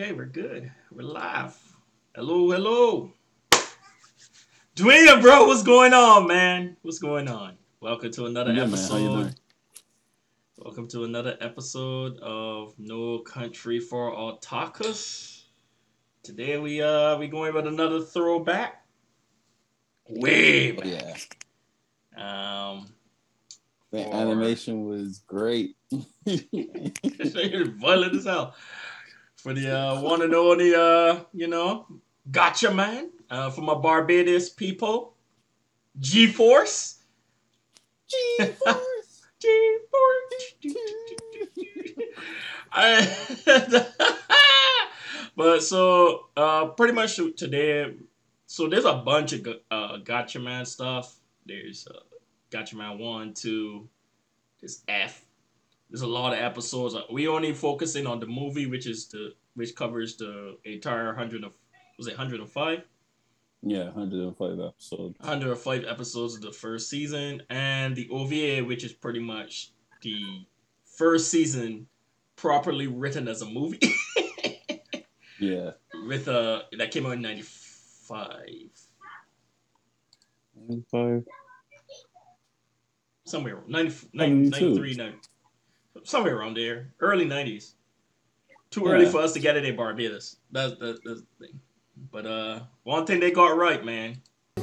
Okay, we're good. We're live. Hello, hello. Dwayne, bro, what's going on, man? What's going on? Welcome to another Yeah, man. How you episode. Welcome to another episode of No Country for Otakus. Today we uh we going with another throwback. Way back. Yeah, Um the Or- animation was great. violent as hell. For the uh, one and only, uh, you know, Gatchaman. Uh, for my Barbados people, G Force. G-Force. G Force. but so, uh, pretty much today, so there's a bunch of uh, Gatchaman stuff. There's uh, Gatchaman one, two, there's F. There's a lot of episodes. Uh, We only focusing on the movie, which is the which covers the entire hundred of was it hundred and five? yeah, 105 episodes. 105 episodes of the first season, and the OVA, which is pretty much the first season properly written as a movie, Yeah. with uh that came out in '95, 95. somewhere 90, 90, 72. 93, 90, somewhere around there, early '90s. Too early Yeah. for us to get it in Barbados. That's that, that's the thing. But uh, one thing they got right, man.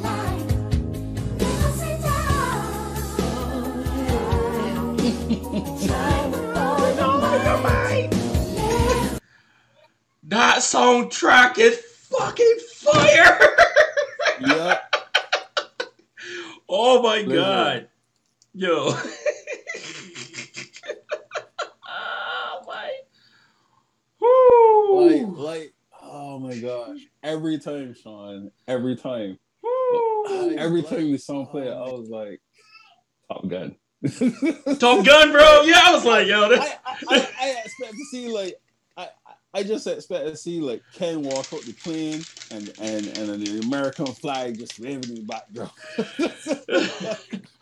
That soundtrack is fucking fire. Yeah. Oh my Listen. god. Yo. oh my. Like, oh my gosh. Every time, Sean, every time. Woo. Every time the song played, um, I was like, Top Gun. Top Gun, bro. Yeah, I was like, yo, this. I, I, I, I expect to see like I, I- I just expect to see like Ken walk out the plane and and and the American flag just waving in the background.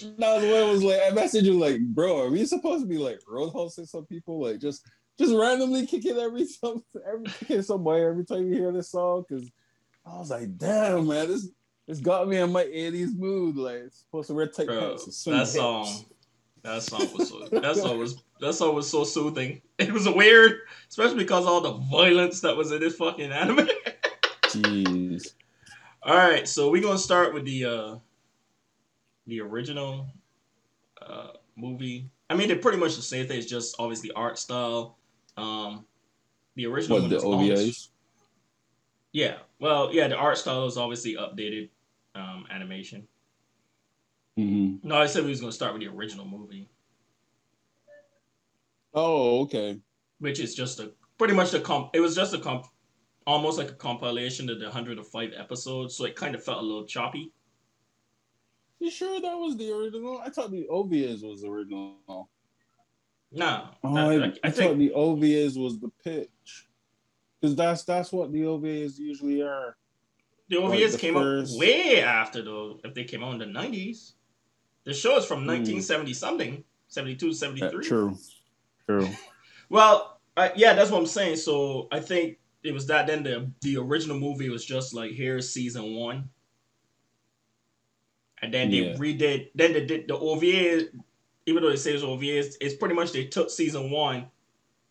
That was what it was like. I messaged you like, bro, are we supposed to be like roadhousing some people? Like just just randomly kicking every some every kicking somebody every time you hear this song? Cause I was like, damn man, this this got me in my 80s mood. Like it's supposed to wear tight Bro, pants that hips. song, that song was so, that song was that song was so soothing. It was weird, especially because all the violence that was in this fucking anime. Jeez. All right, so we're gonna start with the uh the original uh movie. I mean, they're pretty much the same thing. It's just obviously art style. Um, the original What one the OVAs? Yeah, well, yeah, the art style is obviously updated um, animation. Mm-hmm. No, I said we was gonna start with the original movie, Oh, okay. which is just a pretty much the comp. It was just a comp, almost like a compilation of the hundred of five episodes, so it kind of felt a little choppy. You sure that was the original? I thought the OVAs was the original. Oh, No, I, I, I, I think thought the OVAs was the pitch. Because that's that's what the OVAs usually are. the like OVAs the came first- out way after though. If they came out in the nineties, the show is Hmm. from nineteen seventy something, 72, 73. true. True. Well, I, yeah, that's what I'm saying. So I think it was that. Then the the original movie was just like here's season one, and then they Yeah. redid. Then they did the OVA. Even though it says OVA, it's, it's pretty much they took season one,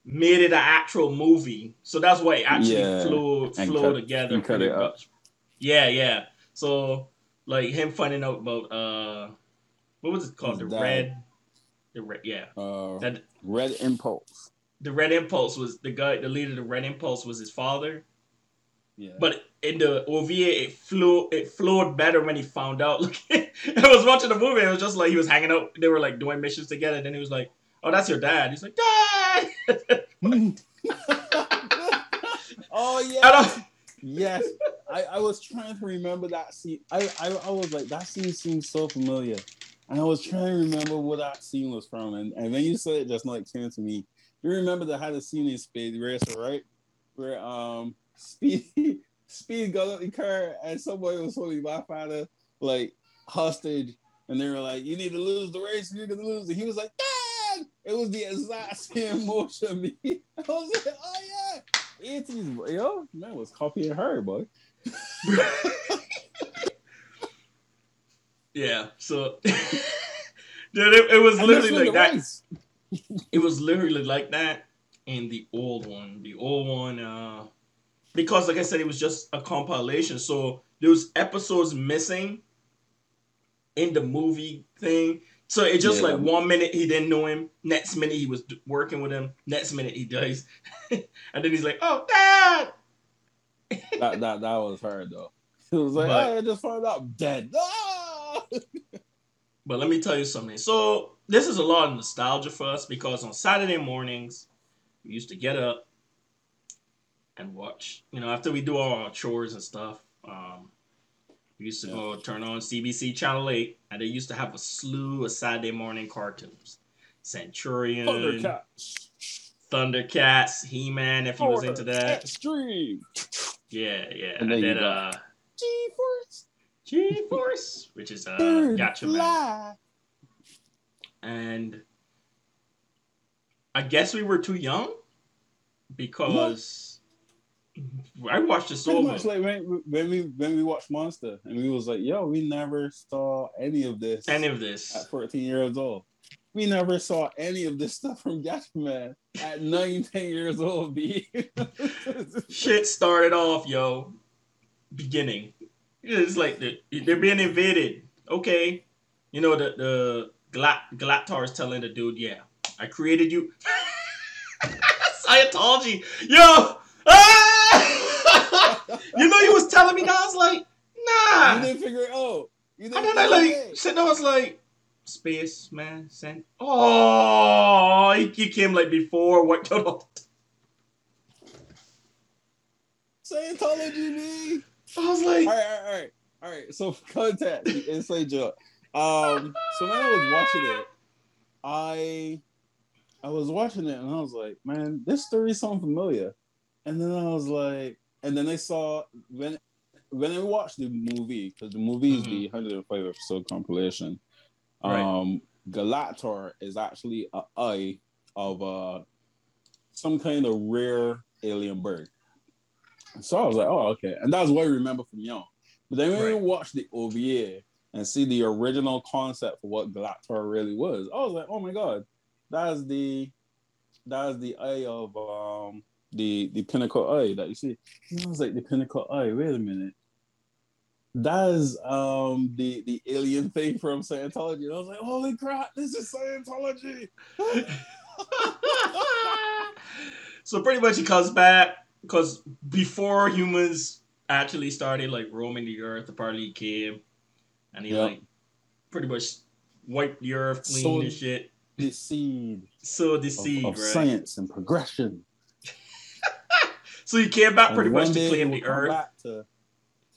made it an actual movie. So that's why it actually Yeah, flowed and flowed cut- together. cut it up. Yeah, yeah. So like him finding out about uh, what was it called? His the dad. red. The red, yeah. Uh, That Red Impulse. the Red Impulse was the guy, the leader of the Red Impulse was his father. Yeah. But in the OVA, it flew, it flowed better when he found out. Like, I was watching the movie, it was just like he was hanging out. They were like doing missions together. Then he was like, "Oh, that's your dad." He's like, "Dad." oh yeah. Yes, I, I was trying to remember that scene. I, I I was like, that scene seems so familiar, and I was trying to remember where that scene was from. And, and when you said it, just not came to me. You remember that had a scene in Speed Racer, right? Where um Speed Speed got out the car and somebody was holding my father like hostage, and they were like, "You need to lose the race. You're gonna lose." it. he was like, "Dad, It was the exact same motion. Me. I was like, oh yeah, 80s, yo, man was copying her, boy. yeah. So, dude, it, it was literally like that. rice. It was literally like that in the old one. The old one, uh, because like I said, it was just a compilation. So there was episodes missing in the movie thing. So it just Yeah. like one minute he didn't know him, next minute he was working with him, next minute he dies, and then he's like, "Oh, dad!" That that that was her though. It was like, But- oh, I just found out I'm dead. Ah! But let me tell you something. So this is a lot of nostalgia for us because on Saturday mornings we used to get up and watch. You know, after we do all our chores and stuff, um, we used to go turn on CBC Channel Eight, and they used to have a slew of Saturday morning cartoons. Centurion, Thundercats. Thundercats, He Man, if he was into that. Extreme. Yeah, yeah. And then then uh, G-Force. G Force, which is uh, Bird Gatchaman. and I guess we were too young because I watched Pretty over. much like when, when we when we watched Monster and we was like, yo, we never saw any of this Any of this, at 14 years old. We never saw any of this stuff from Gatchaman at 19 years old, B. shit started off, yo. Beginning, it's like the, they're being invaded. Okay, you know the the Glat is telling the dude, yeah, I created you. Scientology, yo. You know, you was telling me that. I was like, nah. you didn't figure it out. You didn't then I like it sitting I was like, space man sent. Oh, he, he came like before. What? I Scientology, B. was All like, all right, all right. All right. So for context, the inside joke. Um, so when I was watching it, I I was watching it and I was like, man, this story sounds familiar. And then I was like, and then I saw when when I watched the movie, because the movie is the 105 episode compilation. Right. Um Galactor is actually a eye of uh some kind of rare alien bird. So I was like, oh, okay. And that's what I remember from young. But then when we Right. watch the OVA and see the original concept for what Galactor really was, I was like, oh my god, that's the that's the eye of um the the pinnacle eye that you see. And I was like, the pinnacle eye, wait a minute. That's um the the alien thing from Scientology. And I was like, holy crap, this is Scientology. so pretty much he comes back because before humans actually started like roaming the earth, the party came and he Yeah. like pretty much wiped the earth clean So- and shit. The seed So the of, seed, of right? science and progression. So he came back And pretty much to claim the earth. back to,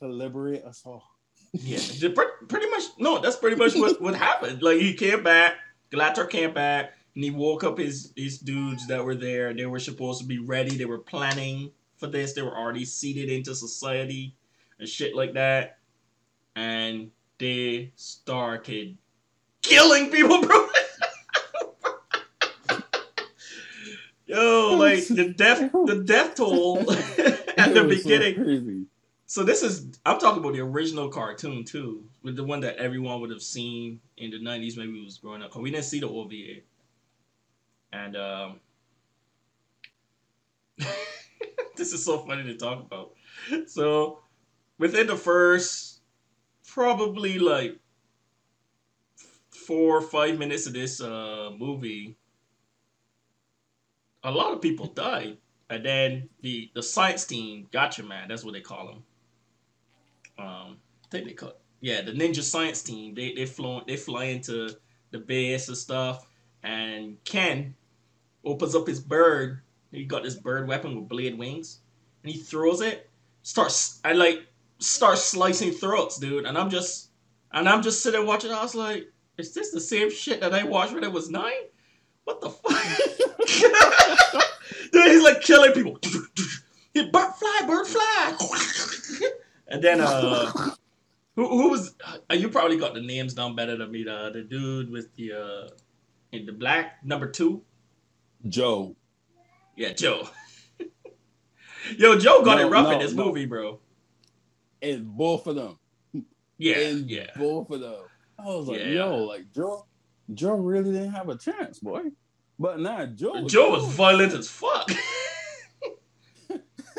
to liberate us all. Yeah, pretty much. No, that's pretty much what, what happened. Like he came back, Galactor came back, and he woke up his his dudes that were there. They were supposed to be ready. They were planning for this. They were already seated into society and shit like that. And they started killing people, bro. Yo, like the death, the death toll at the so beginning. crazy. So this is I'm talking about the original cartoon too, with the one that everyone would have seen in the '90s. Maybe we was growing up, we didn't see the OVA. And um, this is so funny to talk about. So within the first probably like four or five minutes of this uh, movie, a lot of people died. And then the the science team, Gatchaman, that's what they call them. Um, I think they call yeah the Ninja Science Team. They they fly they fly into the base and stuff. And Ken opens up his bird. He got this bird weapon with blade wings, and he throws it. Starts I like starts slicing throats, dude. And I'm just and I'm just sitting watching. I was like, is this the same shit that I watched when I was nine? What the fuck? Dude, he's like killing people. He bird fly, bird fly. and then uh who, who was uh, you probably got the names down better than me, the the dude with the uh in the black number two. Joe. Yeah, Joe. Yo, Joe got No, it rough no, in this no. movie, bro. In both of them. Yeah, in yeah. both of them. I was like, Yeah. yo, like Joe, Joe really didn't have a chance, boy. But nah, Joe. Joe was violent as fuck.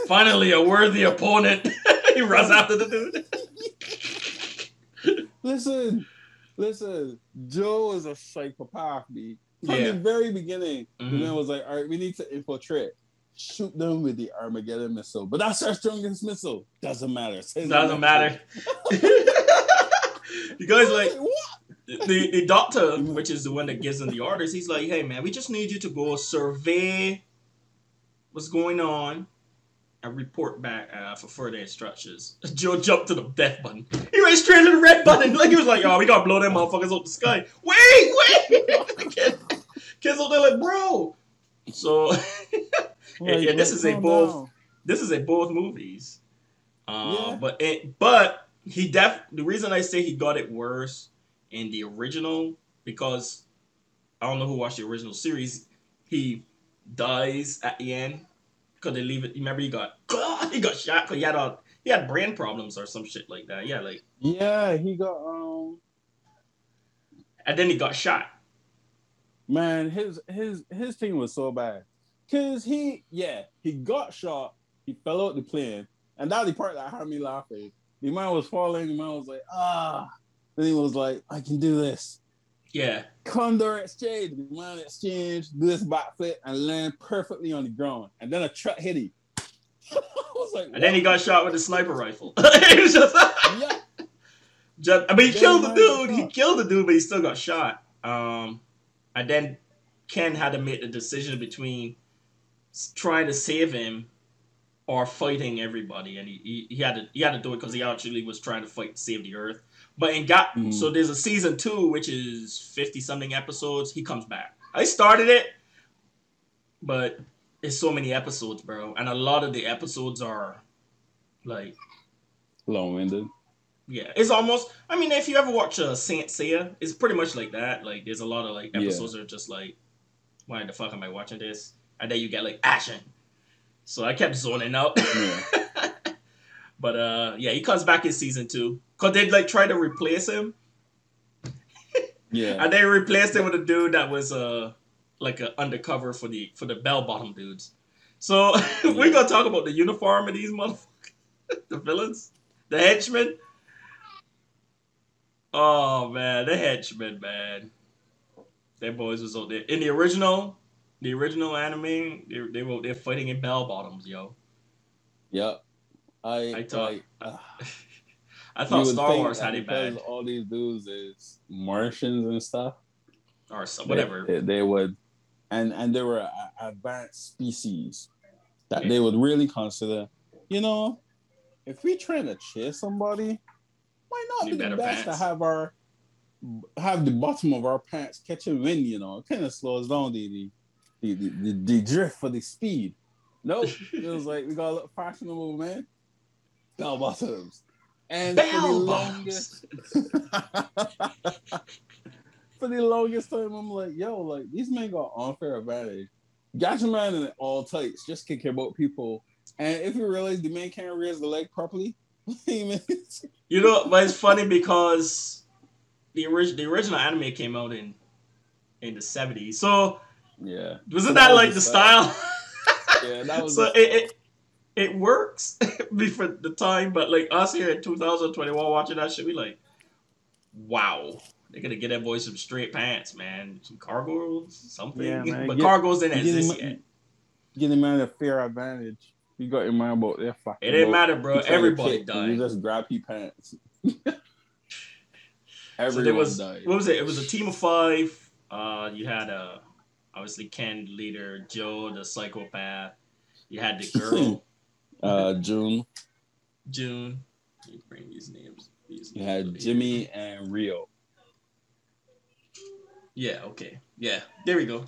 Finally, a worthy opponent. he runs after the dude. Listen, listen. Joe is a psychopath, B. From Yeah. the very beginning, the Mhm. man was like, all right, we need to infiltrate. Shoot them with the Armageddon missile. But that's our strongest missile. Doesn't matter. Doesn't matter. you guys one. like What? The the doctor, which is the one that gives them the orders. He's like, "Hey man, we just need you to go survey what's going on and report back uh, for further instructions." Joe jumped to the death button. He went straight to the red button. Like he was like, "Oh, we gotta blow them motherfuckers up the sky." Wait, wait. Kid- Kids up there like, bro. So Like, yeah, this is a both this is a both movies. Uh, Yeah. But it, but he def the reason I say he got it worse in the original because I don't know who watched the original series. He dies at the end because they leave it. Remember he got he got shot because he had a he had brain problems or some shit like that. Yeah, like Yeah, he got um and then he got shot. man, his his his thing was so bad. Cause he yeah, he got shot, he fell out the plane, and that the part that had me laughing. The man was falling, the man was like, ah. Then he was like, I can do this. Yeah, Condor exchange, man exchange, do this backflip and land perfectly on the ground. And then a truck hit him. Like, and then he got shot with a sniper rifle. was just, yeah. just I mean, he Then killed the dude. He killed the dude, but he still got shot. Um, and then Ken had to make the decision between trying to save him or fighting everybody, and he, he, he had to he had to do it because he actually was trying to fight to save the Earth. But in got Mhm. so there's a season two which is fifty something episodes. He comes back. I started it, but it's so many episodes, bro, and a lot of the episodes are like Long winded. yeah, it's almost. I mean, if you ever watch uh, Saint Seiya, it's pretty much like that. Like, there's a lot of like Yeah. episodes that are just like, why the fuck am I watching this? And then you get like action. So I kept zoning out. Yeah. but uh, yeah, he comes back in season two because they like try to replace him, Yeah. and they replaced him with a dude that was uh like an undercover for the for the bell bottom dudes. So we're gonna talk about the uniform of these motherfuckers, the villains, the henchmen. Oh man, the henchmen, man. Them boys was out there in the original, the original anime. They they were they're fighting in bell bottoms, yo. Yep. I, I thought- like, uh, I thought Star Wars had it bad, All these dudes is Martians and stuff. or so, whatever. They, they would, and and they were advanced species that Yeah. they would really consider. You know, if we trying to chase somebody, why not Need be the best pants. to have our have the bottom of our pants catching wind? You know, it kind of slows down the the, the the the drift for the speed. Nope, it was like we got to look fashionable, man. Bell bottoms. And for the Bell longest for the longest time, I'm like, yo, like these men got unfair advantage. Got your man in all tights, just kick about people. And if you realize the man can't raise the leg properly, You know, but it's funny because the original the original anime came out in in the seventies. So yeah, wasn't So that was like the style. style? yeah, that was so it, it it works for the time, but like us here in 2021 watching that shit, we like, wow, they're gonna get that boy some straight pants, man, some cargos, something. Yeah, man, but get- cargos didn't get exist him- yet. give the man a fair advantage. You got your mind about their fucking. It didn't boat. matter, bro. He tried to Everybody and You died. just grab his pants. So Everyone there was died. what was it? It was a team of five. Uh, you had uh, obviously Ken, leader, Joe, the psychopath. You had the girl, Uh, June. June. Let me bring these names. These You names had over here. Jimmy and Rio. Yeah, okay. Yeah, there we go.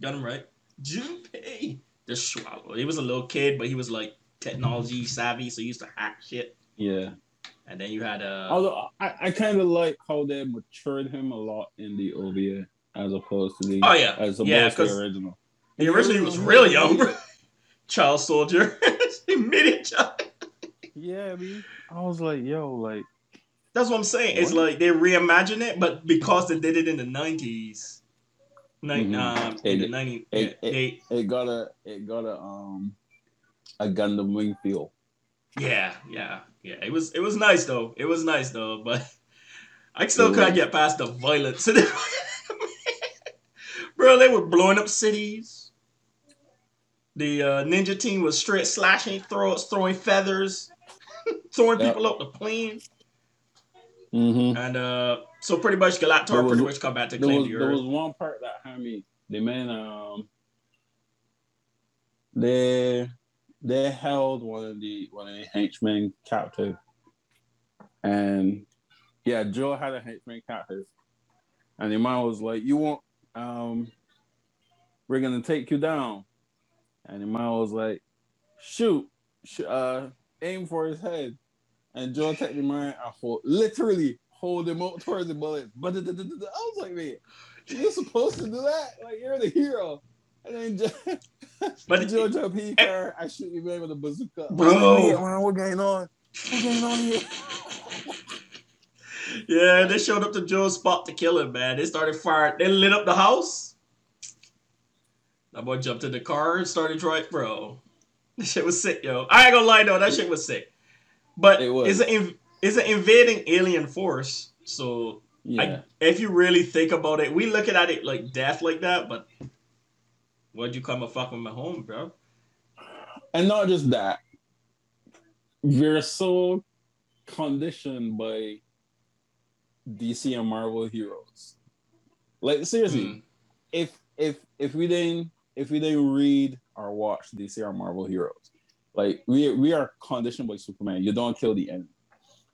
Got him right. Junpei. The swallow. He was a little kid, but he was like technology savvy, so he used to hack shit. Yeah. And then you had uh Although I, I kind of like how they matured him a lot in the OVA. as opposed to the Oh, yeah. as opposed Yeah, to the 'cause original. The original he was real young, bro. Child soldier. Immediate child. Yeah, I mean, I was like, yo, like, That's what I'm saying. It's like they reimagined it, but because they did it in the 90s, ni- Mhm. um, in the It- 90s, it- yeah, they, it got a it got a um a Gundam wing feel. yeah, yeah, yeah. It was it was nice though. It was nice though, but I still It couldn't was. get past the violence. Bro, they were blowing up cities. The uh, ninja team was straight slashing, throw, throwing feathers, throwing Yep. people up the plane. Mm-hmm. And uh, so pretty much Galactor was- pretty much come back to claim was the Earth. there was one part that had me. The man um they they held one of the one of the henchmen captive, and yeah, Joe had a henchman captive, and the man was like, "You want um, we're gonna take you down," and the man was like, "Shoot, sh- uh, aim for his head," and Joe took the man and hold, literally hold him up towards the bullet. But I was like, "Man, you're supposed to do that? Like you're the hero." And then Joe, But Joe jump he car, I shoot the man with a bazooka. Bro. Like, man, what going on? What going on here? Yeah, they showed up to Joe's spot to kill him, man. They started firing. They lit up the house. That boy jumped in the car and started driving. Bro, that shit was sick, yo. I ain't gonna lie, though. That shit was sick. But It was. it's an inv- it's an invading alien force. So Yeah. I, if you really think about it, we looking at it like death like that. But why'd you come and fuck with my home, bro? And not just that, we're so conditioned by DC and Marvel heroes. Like seriously, Mm. if if if we didn't if we didn't read or watch DC or Marvel heroes, like we we are conditioned by Superman. You don't kill the enemy.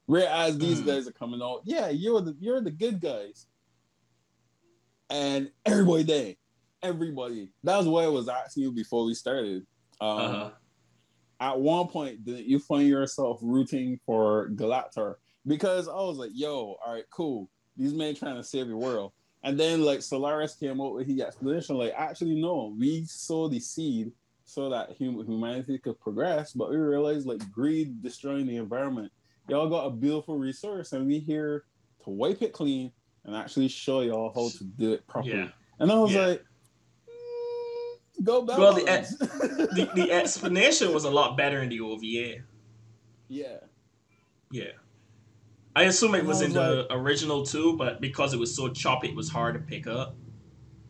Whereas these Mhm. guys are coming out, yeah, you're the you're the good guys, and everybody dead. Everybody. That's what I was asking you before we started. Um, Uh-huh. At one point, did you find yourself rooting for Galactor? Because I was like, "Yo, all right, cool. These men trying to save the world." And then like Solaris came out with his explanation, like, actually, no, we sow the seed so that hum- humanity could progress, but we realized like greed destroying the environment. Y'all got a beautiful resource, and we here to wipe it clean and actually show y'all how to do it properly. Yeah. And I was Yeah. like, mm, go back. Well, the- The, the explanation was a lot better in the OVA. yeah. Yeah. I assume it was I in was the original too, but because it was so choppy, it was hard to pick up.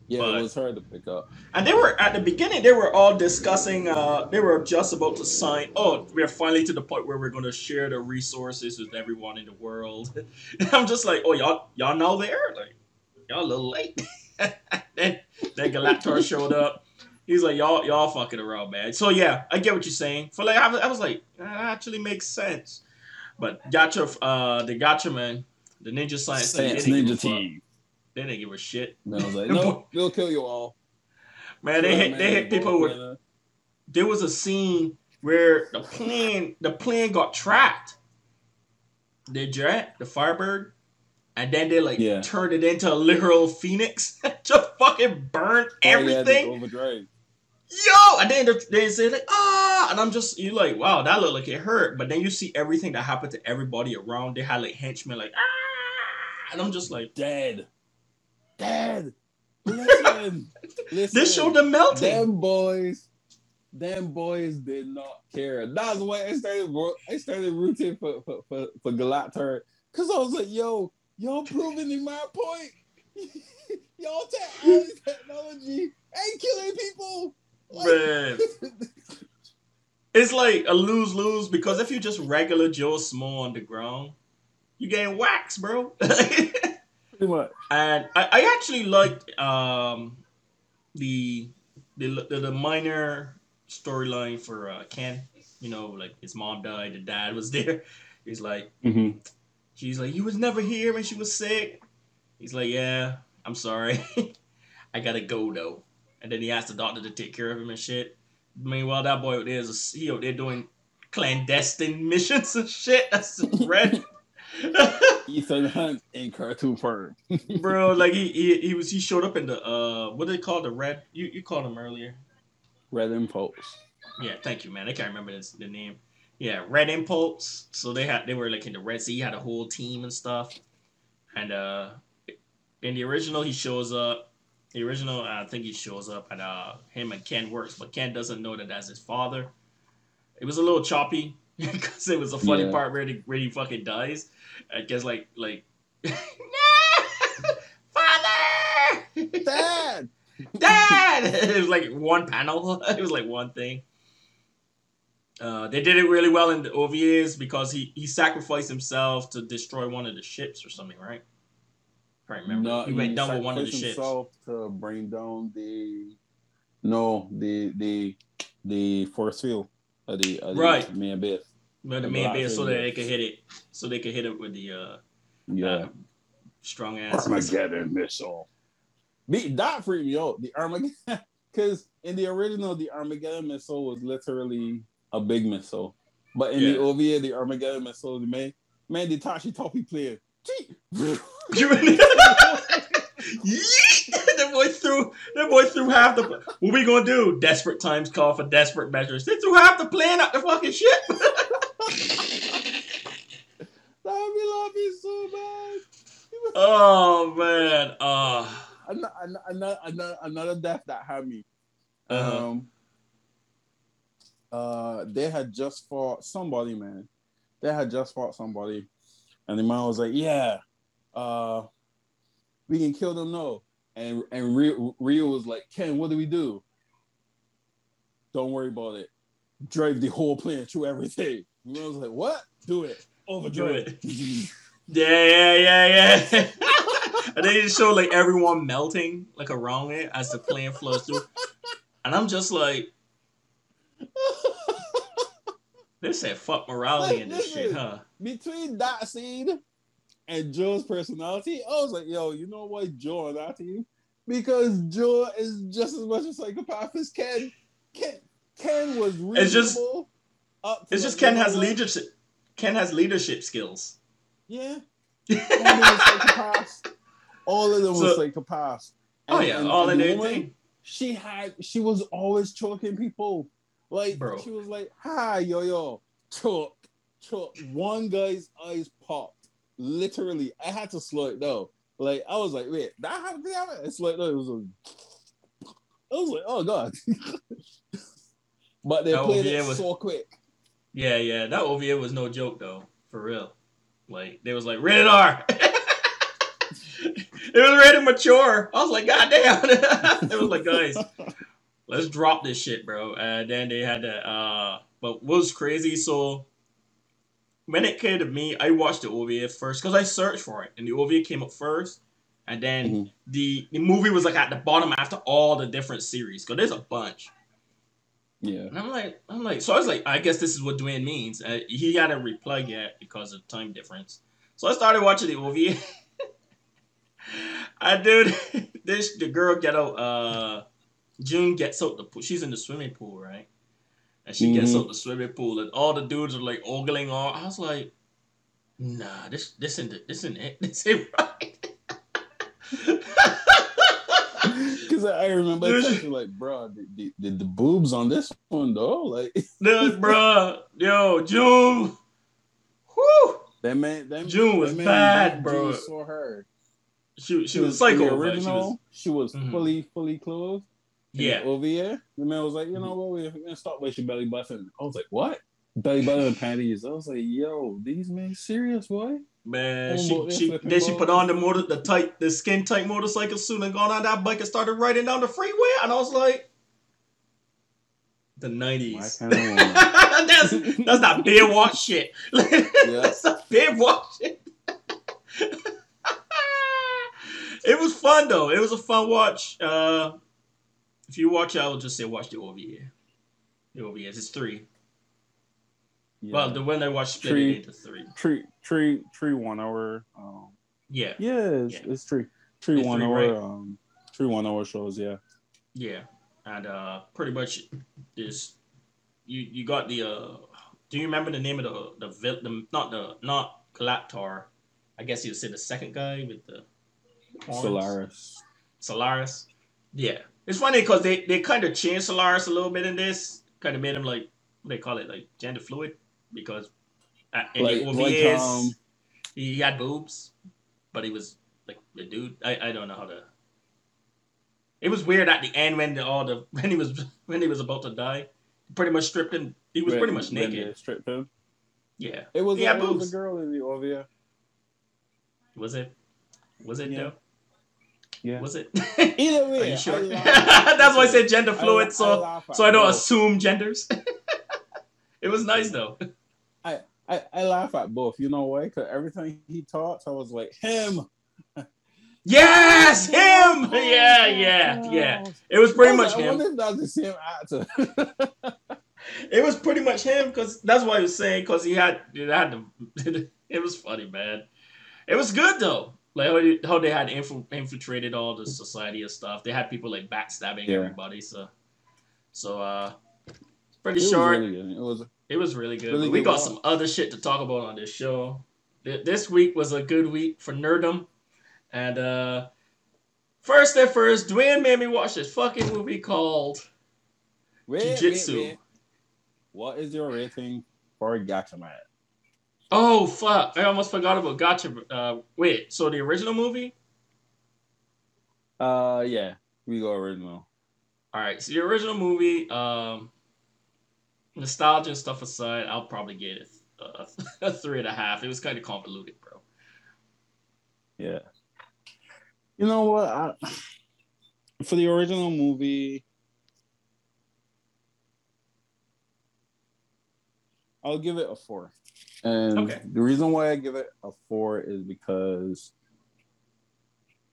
Yeah, But- it was hard to pick up. And they were at the beginning. They were all discussing. Uh, they were just about to sign. Oh, we're finally to the point where we're going to share the resources with everyone in the world. And I'm just like, oh, y'all, y'all know there? Like, y'all a little late. then, then Galactor showed up. He's like, y'all, y'all fucking around, man. So yeah, I get what you're saying. For like, I was, I was like, that actually makes sense. But Gotcha, uh, the Gatchaman, the Ninja Science, team, they Science didn't give a Ninja. Team. They didn't give a shit. And I was like, no, they'll kill you all. Man, they Yeah, hit, they hit people with there was a scene where the plane the plane got trapped. The jet, the Firebird, and then they like Yeah. turned it into a literal phoenix. Just fucking burned Oh, yeah, everything. Overdrive. Yo! And then they- they say like ah, and I'm just you like wow that looked like it hurt, but then you see everything that happened to everybody around. They had like henchmen like ah, and I'm just like Dead. Dead. Listen. listen. this showed them melting. Them boys, them boys did not care. That's why I started. ro- I started rooting for for for, for Galactor because I was like, "Yo, y'all proving in my point. y'all take all this technology ain't killing people." Like- Man. It's like a lose lose because if you're just regular Joe Small on the ground, you getting waxed, bro. Pretty much. and I, I actually liked um, the, the the the minor storyline for uh, Ken. You know, like his mom died, the dad was there. He's like, Mm-hmm. she's like, you was never here when she was sick. He's like, yeah, I'm sorry, I gotta go though. And then he asked the doctor to take care of him and shit. Meanwhile, that boy out there is a, he out there doing clandestine missions and shit. That's red. Ethan Hunt in cartoon form. bro. Like he, he he was he showed up in the uh what do they call the red? You you called him earlier. Red Impulse. Yeah, thank you, man. I can't remember this, the name. Yeah, Red Impulse. So they had they were like in the Red Sea, He had a whole team and stuff. And uh in the original, he shows up. The original, I think he shows up, and uh him and Ken works, but Ken doesn't know that that's his father. It was a little choppy because it was a funny Yeah. part where he, where he fucking dies. I guess like like. no, father. Dad! Dad! it was like one panel. It was like one thing. Uh, they did it really well in the OVAs because he, he sacrificed himself to destroy one of the ships or something, right? I can't remember. No, he went down with one of the sacrificed ships. to bring down the no the the the force field of the, of the Right. main base. But the the main base so that they could hit it, so they could hit it with the uh, Yeah, uh, strong ass. Armageddon missile. Me, that freaked me out. The Armageddon, because in the original, the Armageddon missile was literally a big missile, but in Yeah. the OVA, the Armageddon missile, the man, man, the Tashi Topi player. That boy threw that boy threw half the what we gonna do? Desperate times call for desperate measures. They threw half the plan out the fucking ship. That would be laughing so bad. oh man. Uh Another, another, another, another death that had me. Uh-huh. Um, uh, they had just fought somebody, man. They had just fought somebody, and the mom was like, "Yeah, uh, we can kill them, no." And and Rio, Rio was like, "Ken, what do we do?" Don't worry about it. Drive the whole plane through everything. And I was like, "What? Do it. Overdrive." It." Yeah, yeah, yeah, yeah. and they just show like everyone melting like around it as the plane flows through. And I'm just like, they said fuck morality in this shit, huh? between that scene and Joe's personality, I was like, yo, you know what, Joe on that team? Because Joe is just as much a psychopath as Ken. Ken, Ken was reasonable. It's just- It's just Ken has leadership. Ken has leadership skills. Yeah. All of them were psychopaths. All of them So- were psychopaths. Oh yeah, and- all and in the woman, thing. She had, she was always choking people. Like, Bro. she was like, hi, yo, yo, choke, choke. One guy's eyes popped. Literally, I had to slow it down. Like, I was like, wait, that happened? That happened? It's like, no, it was a, I was like, oh, God. but they That played OVA it was- so quick. Yeah, yeah, that OVA was no joke though, for real. Like they was like rated R. it was rated mature. I was like, God damn. it was like, guys, let's drop this shit, bro. And then they had that. Uh, but what was crazy? So when it came to me, I watched the OVA first because I searched for it, and the OVA came up first, and then Mhm. the the movie was like at the bottom after all the different series. Cause there's a bunch. Yeah. And I'm like, I'm like, so I was like, I guess this is what Dwayne means. Uh, he hadn't replied yet because of time difference. So I started watching the OVA. I did this the girl ghetto. Uh, June gets out the pool. She's in the swimming pool, right? And she gets Mhm. out the swimming pool, and all the dudes are like ogling on. I was like, Nah, this this isn't it. This isn't it. This ain't right. Because I remember thinking, like, bro, did, did, did the boobs on this one, though? Like, Dude, bruh, yo, June. Whew. that man, that June was that man bad, June bro. So hard. She she In- was psycho. Original, She was, she was Mhm. fully, fully clothed. Yeah. over here. the man was like, you know what, we're gonna stop your belly button. I was like, what? Belly button and panties. I was like, yo, these men serious, boy? Man, she, she then she put on the motor the tight the skin tight motorcycle suit and gone on that bike and started riding down the freeway and I was like the nineties. My kind of woman. that's that's not Baywatch shit. that's not Baywatch shit. it was fun though. It was a fun watch. Uh, if you watch it, I will just say watch the OVA. The OVA it's three. Yeah. Well, the one I watched split Three. it into three. tree, tree, tree, one hour. Um, Yeah. yeah, it's, Yeah. it's tree, tree, It's one three, hour. right? Um, tree, one hour shows. Yeah. Yeah, and uh, pretty much this. You you got the uh. Do you remember the name of the the vil- the not the not Galactor. I guess you would say the second guy with the horns. Solaris. Solaris. Yeah, it's funny because they they kind of changed Solaris a little bit in this. Kind of made him like what they call it, like gender fluid, because uh, in Like, the OVAs he had boobs, but he was like a dude. I, I don't know how to. It was weird at the end when the, all the when he was when he was about to die. Pretty much stripped him. He was when- pretty much naked. stripped him. Yeah. It was, He a, had it was a girl in the OVA. Was it? Was it Yeah. though? Yeah. Was it? Either way, Are you sure? That's why I said gender fluid, I so laugh at so I don't both. assume genders. it was nice though. I, I laugh at both. You know why? Because every time he talks, I was like, him. Yes, him. Oh yeah, yeah, yeah. It was pretty much was I him. wonder if that's the same actor. It was pretty much him because that's what I was saying. Because he had, he had the, it was funny, man. It was good though. Like how, they- how they had infil- infiltrated all the society and stuff. They had people like backstabbing Yeah. everybody. So, so uh, pretty It really good. It was It was really good. Really we good got watch. some other shit to talk about on this show. This week was a good week for nerdum. And uh first and first, Dwayne made me watch this fucking movie called wait, wait. What is your rating for Gatchaman? Oh fuck. I almost forgot about Gotcha. Uh wait, so the original movie? Uh, yeah, we go original. Alright, so the original movie, um nostalgia and stuff aside, I'll probably get it uh, a three and a half. It was kind of convoluted, bro. Yeah. You know what? I, for the original movie, I'll give it a four. And Okay. the reason why I give it a four is because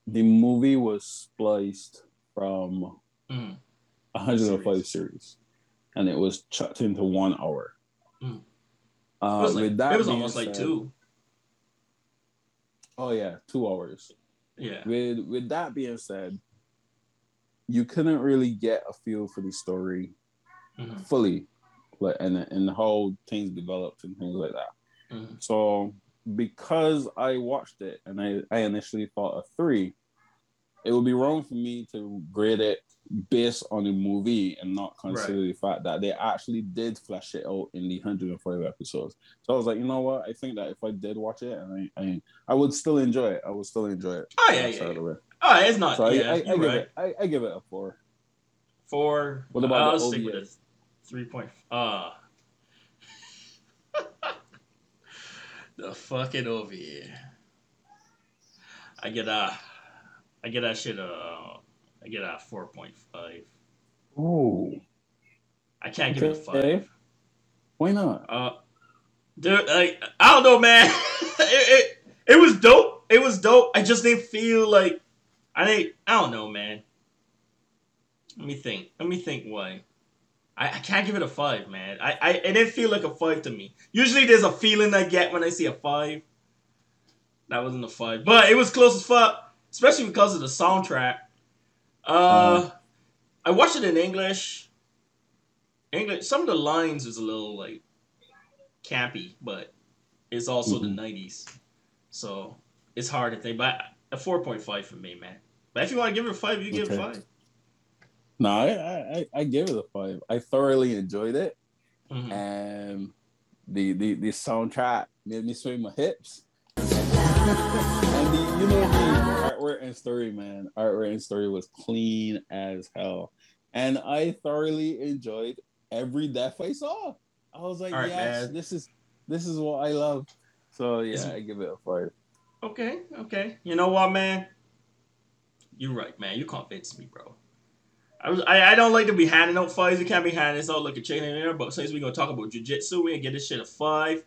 the movie was spliced from Mm. 105 Series. series, and it was chucked into one hour. Mm. Uh, It was, like, with that it was almost like said- two. Oh yeah, two hours. Yeah. With with that being said, you couldn't really get a feel for the story Mhm. fully, like and and how things developed and things like that. Mhm. So because I watched it and I, I initially thought a three, it would be wrong for me to grade it based on the movie and not consider the fact that they actually did flesh it out in the 105 episodes. So I was like, you know what? I think that if I did watch it and I I, I would still enjoy it. I would still enjoy it. Oh yeah, yeah. yeah. Oh, it's not. So I, yeah, I, I you're give right. it I, I give it a four. Four. What about I'll the OVA? three point. Uh the fucking here. I get a. I get that shit. Uh, I get a four point five. Oh, I can't give it a five. why not? Uh, dude, like I don't know, man. it, it it was dope. It was dope. I just didn't feel like I didn't. I don't know, man. Let me think. Let me think. Why? I, I can't give it a five, man. I, I it didn't feel like a five to me. Usually, there's a feeling I get when I see a five. That wasn't a five, but it was close as fuck, especially because of the soundtrack. Uh, I watched it in English. English. Some of the lines is a little like campy, but it's also the Mhm. '90s, so it's hard to think. But a four point five for me, man. But if you want to give it a five, you give it a five. No, I, I I- give it a five. I thoroughly enjoyed it. Mhm. and the the the soundtrack made me swing my hips. and the you know the artwork and story, man, artwork and story was clean as hell, and I thoroughly enjoyed every death I saw. I was like, right, yes, man. this is this is what I love. So yeah, Is- I give it a five. Okay, okay. You know what, man? You're right, man. You convinced me, bro. I was I, I don't like to be handing out fives. You can't be handing this out like a chain in there. But since we're gonna talk about jujitsu, we gonna get this shit a five.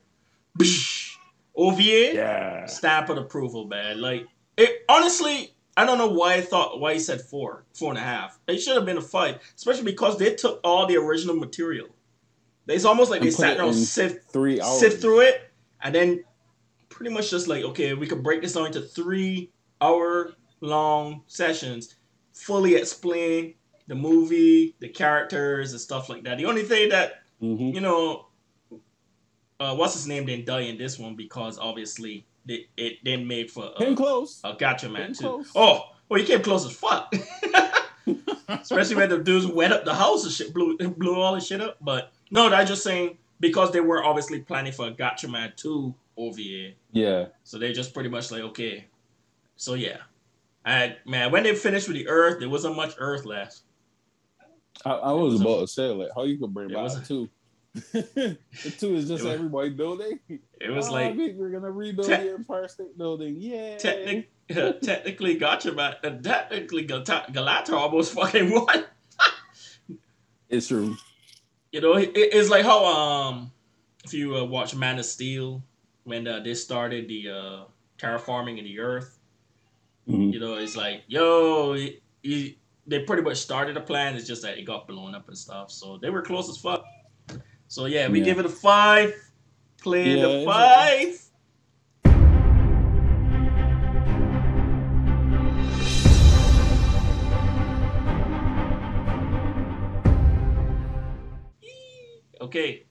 OVA Yeah, stamp of approval, man. Like it honestly, I don't know why I thought why he said four, four and a half. It should have been a five, especially because they took all the original material. It's almost like And they sat down, sift three hours. sift through it, and then pretty much just like, okay, we could break this down into three hour long sessions, fully explain the movie, the characters, and stuff like that. The only thing that Mhm. you know, uh, what's his name didn't die in this one because obviously it, it didn't make for Came uh, close. a Gatchaman too. close. Oh, well, he came close as fuck. Especially when the dudes wet up the house and shit, blew blew all the shit up. But no, I'm just saying because they were obviously planning for a Gatchaman 2 OVA. Yeah. So they just pretty much like, okay. So yeah. And man, when they finished with the Earth, there wasn't much Earth left. I, I was about to say, like, how you could bring It back was a a- two? the two is just was- everybody building. It was Oh, like we- we're gonna rebuild Te- the Empire State Building. Yeah. technic- technically Gatchaman, uh, technically Gal- Galactor almost fucking won. It's true. You know, it, it's like how um, if you uh, watch Man of Steel when uh, they started the uh, terraforming in the Earth, Mhm. you know, it's like yo, he, he, they pretty much started a plan. It's just that it got blown up and stuff. So they were close as fuck. So yeah, we Yeah. give it a five. Play Yeah, the five. Okay,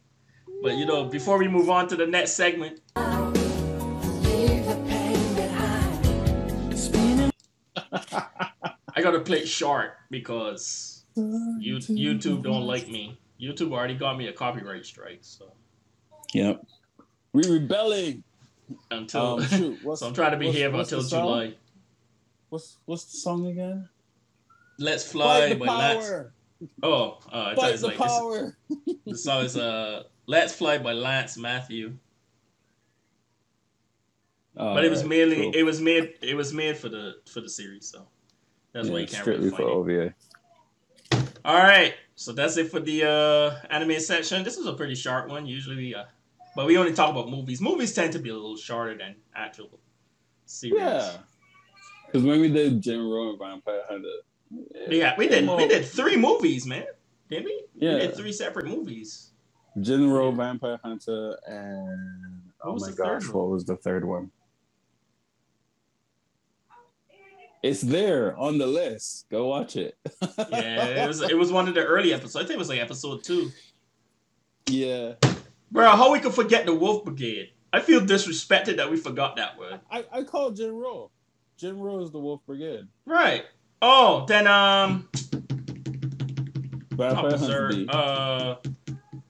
but you know, before we move on to the next segment, I gotta play it short because you, YouTube don't like me. YouTube already got me a copyright strike, so Yep. We rebelling. until Um, shoot, what's, so I'm trying to what's the until? July. What's what's the song again? Let's fly, Fight the but let's. power. Oh, uh, Fight the like this, power. the song is uh "Let's Fly" by Lance Matthew, but it was mainly cool. it was made it was made for the for the series, so that's why you can't strictly really for. OVA. All right, so that's it for the uh, anime section. This was a pretty short one. Usually, we, uh, but we only talk about movies. Movies tend to be a little shorter than actual series. Yeah. Because when we did Jin-Roh and Vampire Hunter, yeah. We did we did three movies, man. Didn't we? Yeah. We did three separate movies. Jin-Roh Vampire Hunter and oh my the gosh, one? what was the third one? It's there on the list. Go watch it. Yeah, it was it was one of the early episodes. I think it was like episode two. yeah. Bro, how we could forget the Wolf Brigade? I feel disrespected that we forgot that word. I, I call Jin-Roh. Jin-Roh is the Wolf Brigade. Right. Oh, then um, Vampire not Hunter D. Uh,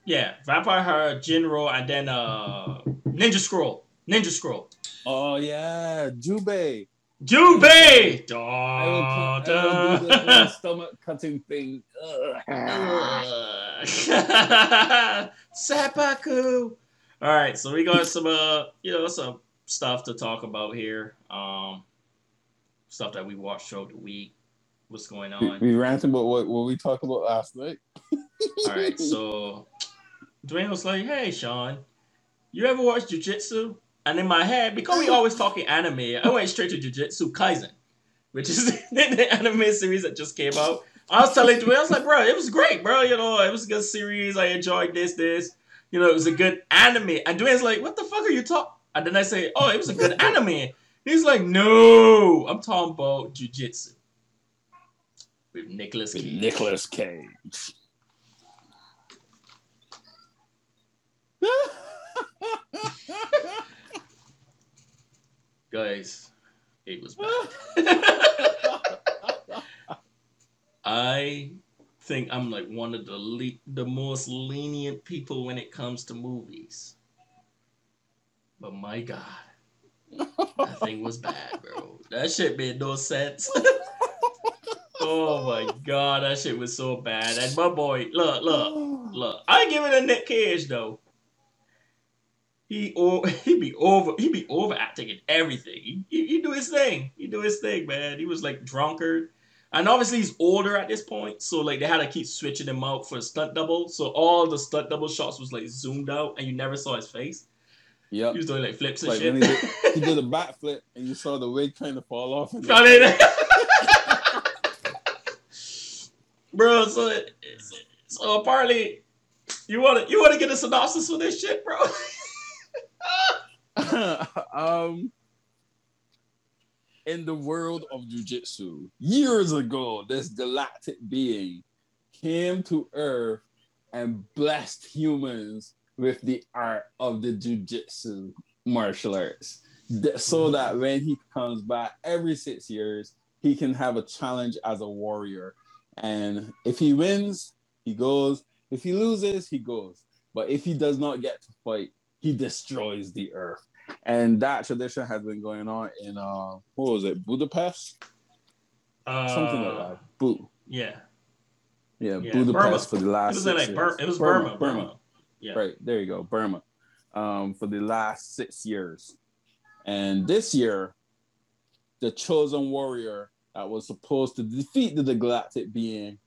yeah, Vampire Hunter, Jin-Roh, and then uh, Ninja Scroll. Ninja Scroll. Oh yeah, Jubei. Jubei! I will, Da, cut- do this da. little stomach cutting thing. Ugh. Seppuku. All right, so we got some uh, you know, some stuff to talk about here. Um, stuff that we watched throughout the week. What's going We, on? we ranted about what, what we talked about last night. All right, so Dwayne was like, "Hey, Sean, you ever watch Jujitsu?" And in my head, because we always talking anime, I went straight to Jujutsu Kaisen, which is the anime series that just came out. I was telling Dwayne, I was like, "Bro, it was great, bro. You know, it was a good series. I enjoyed this, this. You know, it was a good anime." And Dwayne's like, "What the fuck are you talking?" And then I say, "Oh, it was a good anime." He's like, "No, I'm talking about Jujitsu with Nicolas Cage." Nicolas Cage. Guys, it was bad. I think I'm like one of the le- the most lenient people when it comes to movies. But my God, that thing was bad, bro. That shit made no sense. oh my God, that shit was so bad. And my boy, look, look, look. I give it a Nick Cage though. He o- he be over he be overacting in everything. He, he, he do his thing. He do his thing, man. He was like drunkard. And obviously he's older at this point, so like they had to keep switching him out for a stunt double. So all the stunt double shots was like zoomed out, and you never saw his face. Yep. He was doing like flips and Like shit. he did, he did a backflip and you saw the wig kind of fall off. And bro. So, so apparently, you want to you want to get a synopsis for this shit, bro? um, in the world of jujitsu, years ago, this galactic being came to Earth and blessed humans with the art of the jujitsu martial arts, so that when he comes back every six years, he can have a challenge as a warrior. And if he wins, he goes. If he loses, he goes. But if he does not get to fight, he destroys the earth. And that tradition has been going on in uh, what was it, Budapest? Uh, Something like that. Bu- Yeah. yeah, Yeah, Budapest Burma. for the It last. was six like Bur- years. it was Burma. Burma. Burma. Yeah. Right there you go, Burma. Um, for the last six years, and this year, the chosen warrior that was supposed to defeat the galactic being,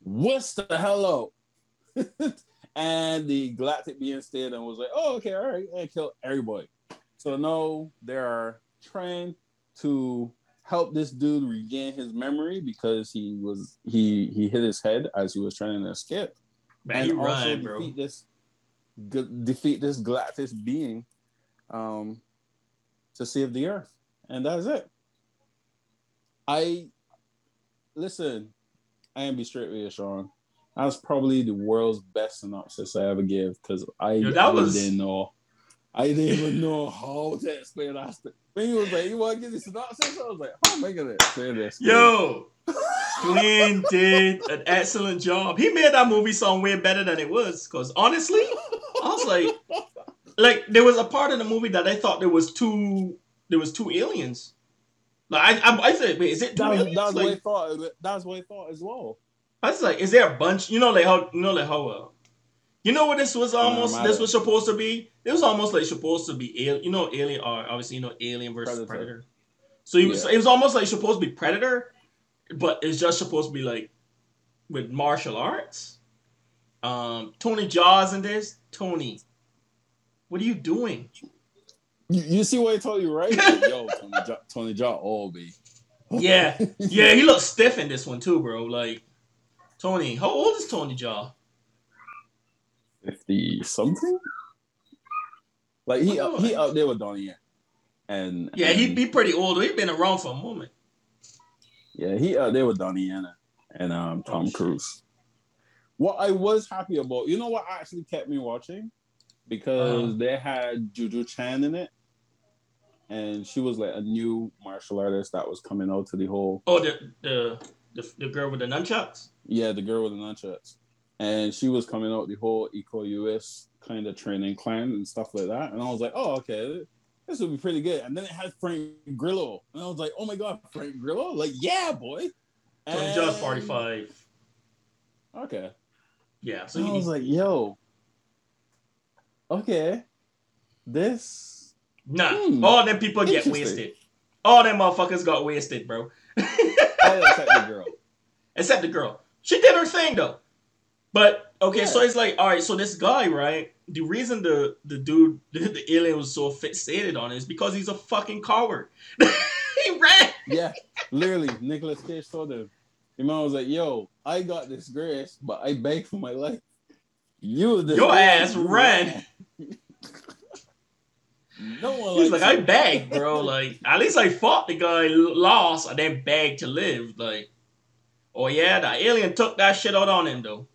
what's the hell out? and the galactic being stayed and was like, "Oh, okay, all right," and killed everybody. So now they are trying to help this dude regain his memory because he was he he hit his head as he was trying to escape Man, you also run, bro. defeat this g- defeat this galactic being um to save the earth and that's it i listen i am be straight with you sean that's probably the world's best synopsis i ever gave because i, Yo, that I was- didn't know i didn't even know how to explain that when he was like you want to give the synopsis i was like how am i gonna explain this Yo, Glenn did an excellent job. He made that movie sound way better than it was. Cause honestly, I was like, like there was a part of the movie that I thought there was two, there was two aliens. Like I, I, I said, wait, is it two that, aliens? that's what I thought that's what i thought as well I was like, is there a bunch? You know, like how, you know, like how, uh, you know what this was almost? matter. This was supposed to be. It was almost like supposed to be alien. You know, alien. Or obviously, you know, alien versus Predator. predator. So it was, Yeah. it was almost like supposed to be predator, but it's just supposed to be like with martial arts. Um, Tony Jaa's in this. Tony, what are you doing? You, you see what I told you, right? Like, Yo, Tony Jaa, Tony Jaa, all be. Yeah, yeah, he looks stiff in this one too, bro. Like Tony, how old is Tony Jaa? fifty something. Like he up, he up there with Donnie and Yeah, and, he'd be pretty old. He'd been around for a moment. yeah he up there with Donnie Yen and um Tom Oh. Cruise. What I was happy about, you know, what actually kept me watching because Uh-huh. they had Juju Chan in it, and she was like a new martial artist that was coming out to the whole Oh, the the the, the girl with the nunchucks. Yeah, the girl with the nunchucks. And she was coming out the whole Eco US kind of training clan and stuff like that. And I was like, oh, okay, this would be pretty good. And then it had Frank Grillo. And I was like, oh my God, Frank Grillo? Like, yeah, boy. And- Jaa's forty five. Okay. Yeah, so So I he, was like, yo, okay, this. nah. hmm, All them people get wasted. All them motherfuckers got wasted, bro. Except the girl. Except the girl. She did her thing though. But okay, Yeah. so it's like, all right, so this guy, right? The reason the the dude, the, the alien was so fixated on it is because he's a fucking coward. he ran. Yeah, literally, Nicolas Cage told him. Your mom was like, yo, I got this grace, but I begged for my life. You the Your ass ran. No one He's like, I begged, bro. Like, at least I fought the guy, lost, and then begged to live. Like, oh yeah, the alien took that shit out on him though.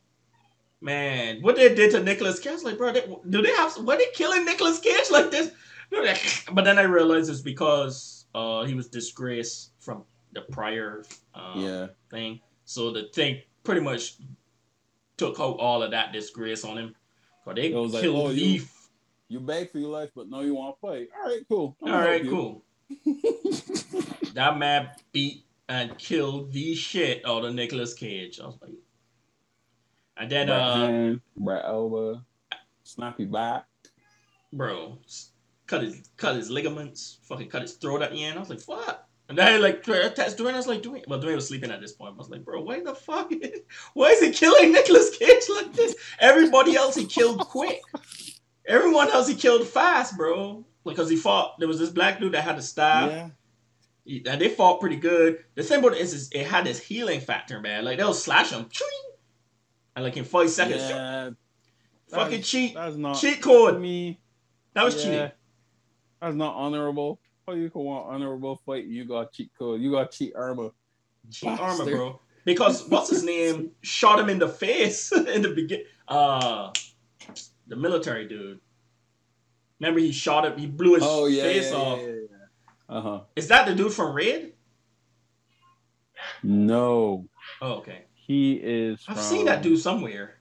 Man, what they did to Nicolas Cage, like, bro, they, do they have? Were they killing Nicolas Cage like this? But then I realized it's because uh he was disgraced from the prior um, Yeah, thing. So the thing pretty much took out all of that disgrace on him. Cause they was like, killed oh, you- you beg for your life, but no, you want to fight. All right, cool. I'm All right, cool. that man beat and killed the shit out of Nicolas Cage. I was like, and then. Right uh, hand, right elbow, snappy back. bro, cut his cut his ligaments, fucking cut his throat at the end. I was like, fuck. And then like text Dwayne, I was like, Dwayne. Well, Dwayne was sleeping at this point. I was like, bro, why the fuck? why is he killing Nicolas Cage like this? Everybody else he killed quick. Everyone else he killed fast, bro. Because he fought. There was this black dude that had a staff. yeah, they fought pretty good. The thing about it is, is it had this healing factor, man. Like they'll slash him, and like in five seconds, yeah. fucking That's- cheat, That's not cheat code. me. That was yeah, cheating. That's not honorable. How you can want honorable fight? You got cheat code. You got cheat armor. Cheat armor, bro. Because what's his name shot him in the face in the beginning. Uh, the military dude. Remember he shot him. he blew his Oh yeah, face yeah, off. Yeah, yeah, yeah. Uh huh. Is that the dude from Red? No, Oh, okay. he is. I've from- seen that dude somewhere.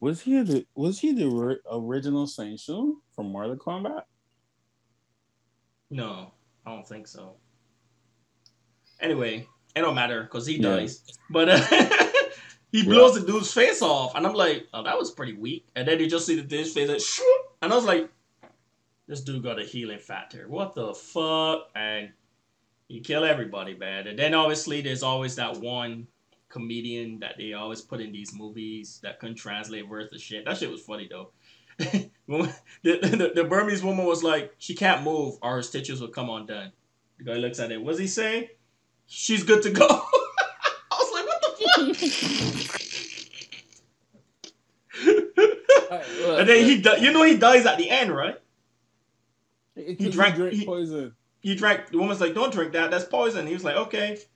Was he the Was he the original Shang Tsung from Mortal Kombat? No, I don't think so. Anyway, it don't matter because he Yeah. dies. But uh, he blows the dude's face off, and I'm like, oh, that was pretty weak. And then you just see the dude's face, like, and I was like, this dude got a healing factor. What the fuck? And he kill everybody, man. And then obviously there's always that one comedian that they always put in these movies that couldn't translate worth of shit. That shit was funny though. The, the, the Burmese woman was like, she can't move or her stitches will come undone. The guy looks at it. What's he say? She's good to go. I was like, what the fuck? and then he, di- you know, he dies at the end, right? He, he drank- drink he- poison. He drank. The woman's like, "Don't drink that. That's poison." He was like, "Okay."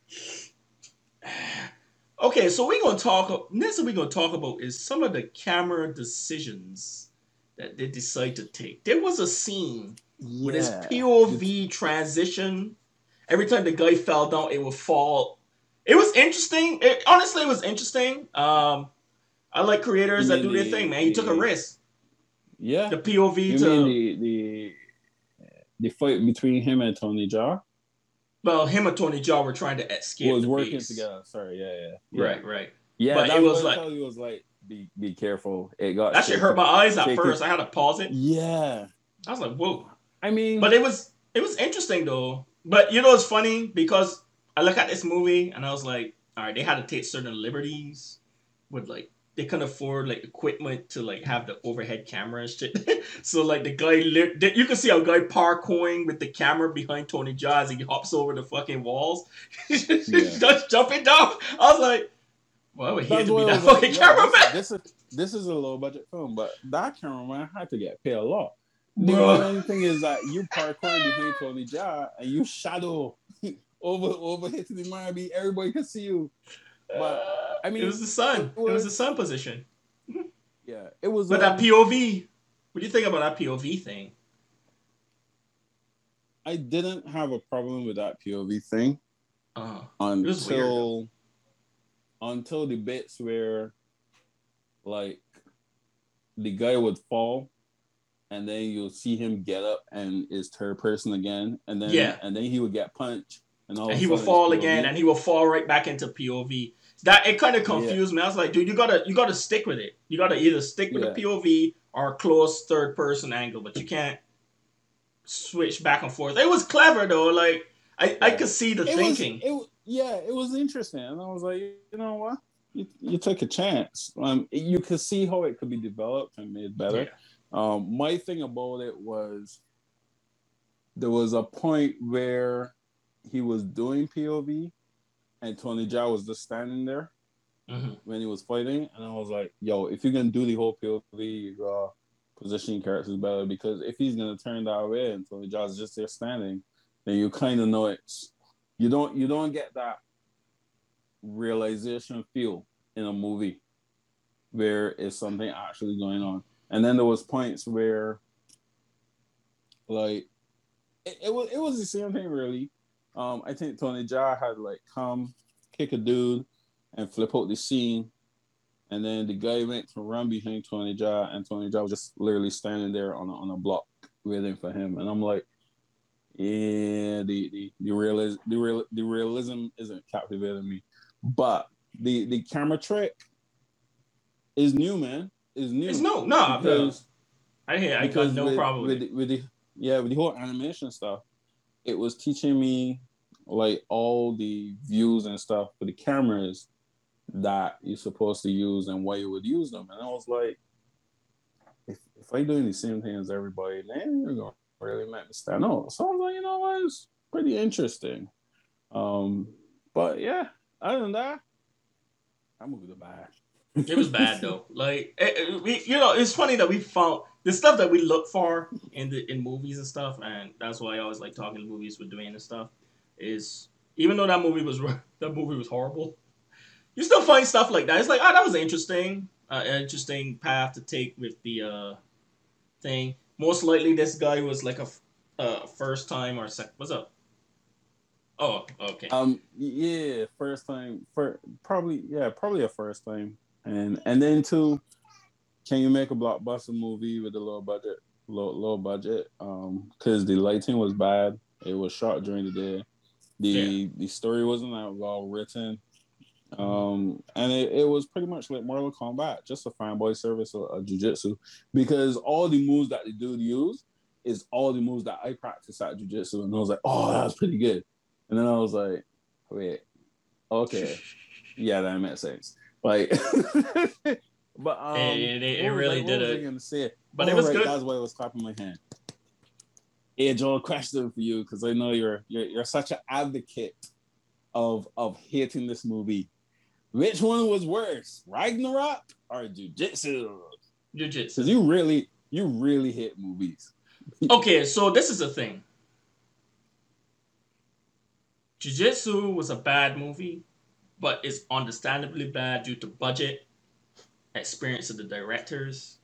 Okay, so we're gonna talk. Next, thing we're gonna talk about is some of the camera decisions that they decide to take. There was a scene with his Yeah. POV transition. Every time the guy fell down, it would fall. It was interesting. It, honestly, it was interesting. Um, I like creators that do their thing, man. He took a risk. Yeah. The POV you to the the the fight between him and Tony Jaa well, him and Tony Jaa were trying to escape. was working base. together. Sorry, yeah, yeah, yeah. Right, right. Yeah, But that it was like- you was like be be careful. It got That shit hurt my eyes at first. I had to pause it. Yeah, I was like, whoa. I mean, But it was it was interesting though. But you know it's funny because I look at this movie and I was like, all right, they had to take certain liberties with like they can't afford like equipment to like have the overhead camera and shit. so like the guy li- you can see a guy parkouring with the camera behind Tony Jaa as he hops over the fucking walls. Just jumping down. I was like, well, I would hate that's to be that I was like, fucking yo, cameraman. This, this is this is a low budget film, but that cameraman had to get paid a lot. The Bro. only thing is that you parkour behind Tony Jaa and you shadow over over hitting the man, be everybody can see you. But I mean, it was the sun. it It was, was- the sun position. yeah, it was. But um, that POV, what do you think about that POV thing? I didn't have a problem with that POV thing Uh, until until the bits where like the guy would fall and then you'll see him get up and is third person again and then Yeah. and then he would get punched and, all and he a will fall again, POV. and he will fall right back into POV. That it kind of confused me. I was like, dude, you gotta you gotta stick with it. You gotta either stick with the POV or close third person angle, but you can't switch back and forth. It was clever though. Like I, I could see the it thinking. was it yeah it was interesting and i was like you know what you, you took a chance um you could see how it could be developed and made better Yeah. um my thing about it was there was a point where he was doing pov and tony jaa was just standing there Mhm. when he was fighting and i was like yo if you're gonna do the whole pov you gotta position characters better because if he's gonna turn that way and tony jaa's just there standing then you kind of know it's you don't you don't get that realization feel in a movie where it's something actually going on and then there was points where like it, it was it was the same thing really um i think tony jaa had like come kick a dude and flip out the scene and then the guy went to run behind tony jaa and tony jaa was just literally standing there on a, on a block waiting for him and i'm like yeah, the the the realism the real the realism isn't captivating me, but the the camera trick is new, man. Is new. It's no, no, because I hear I got no with, problem with, with the, with the yeah with the whole animation stuff. It was teaching me like all the views and stuff for the cameras that you're supposed to use and why you would use them, and I was like, if if I doing the same thing as everybody, then you're gonna really make me stand out. So I was like, you know what, it's pretty interesting. Um, but yeah, other than that, I'm going moved it back. It was bad though. Like it, it- we, you know, it's funny that we found the stuff that we look for in the in movies and stuff, and that's why I always like talking to movies with Dwayne and stuff. Is even though that movie was that movie was horrible, you still find stuff like that. It's like, oh, that was interesting. uh, interesting path to take with the uh thing. Most likely, this guy was like a uh, first time or second. What's up? Oh, okay. Um, yeah, first time, for probably, yeah, probably a first time, and and then two, can you make a blockbuster movie with a low budget, low low budget? Um, because the lighting was bad. It was shot during the day. The the story wasn't that well written. Um, and it, it was pretty much like Mortal Kombat, just a fanboy service of, of jujitsu, because all the moves that the dude used is all the moves that I practice at jujitsu, and I was like, oh, that was pretty good. And then I was like, wait, okay, yeah, that makes sense. Like, but um, It- it- it really did it. But it Oh, was right, good. That's why I was clapping my hand. Hey, Joel, question for you because I know you're, you're you're such an advocate of of hating this movie. Which one was worse, Ragnarok or Jujitsu? Jiu-jitsu. Because you really you really hate movies. Okay, so this is the thing. Jiu-Jitsu was a bad movie, but it's understandably bad due to budget, experience of the directors,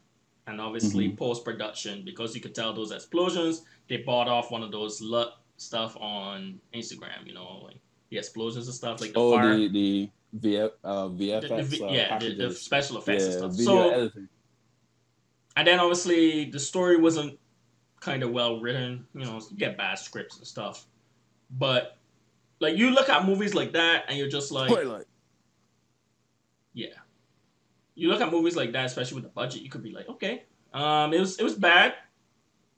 and obviously Mhm. post-production. Because you could tell those explosions, they bought off one of those LUT stuff on Instagram. You know, like the explosions and stuff, like the Oh, fire, the the VF, uh, the- the VFX uh, yeah, the, the special effects and stuff. So editing. and then obviously the story wasn't kind of well written. You know, you get bad scripts and stuff. But like you look at movies like that and you're just like, Twilight. yeah. You look at movies like that, especially with the budget, you could be like, okay, um, it was it was bad,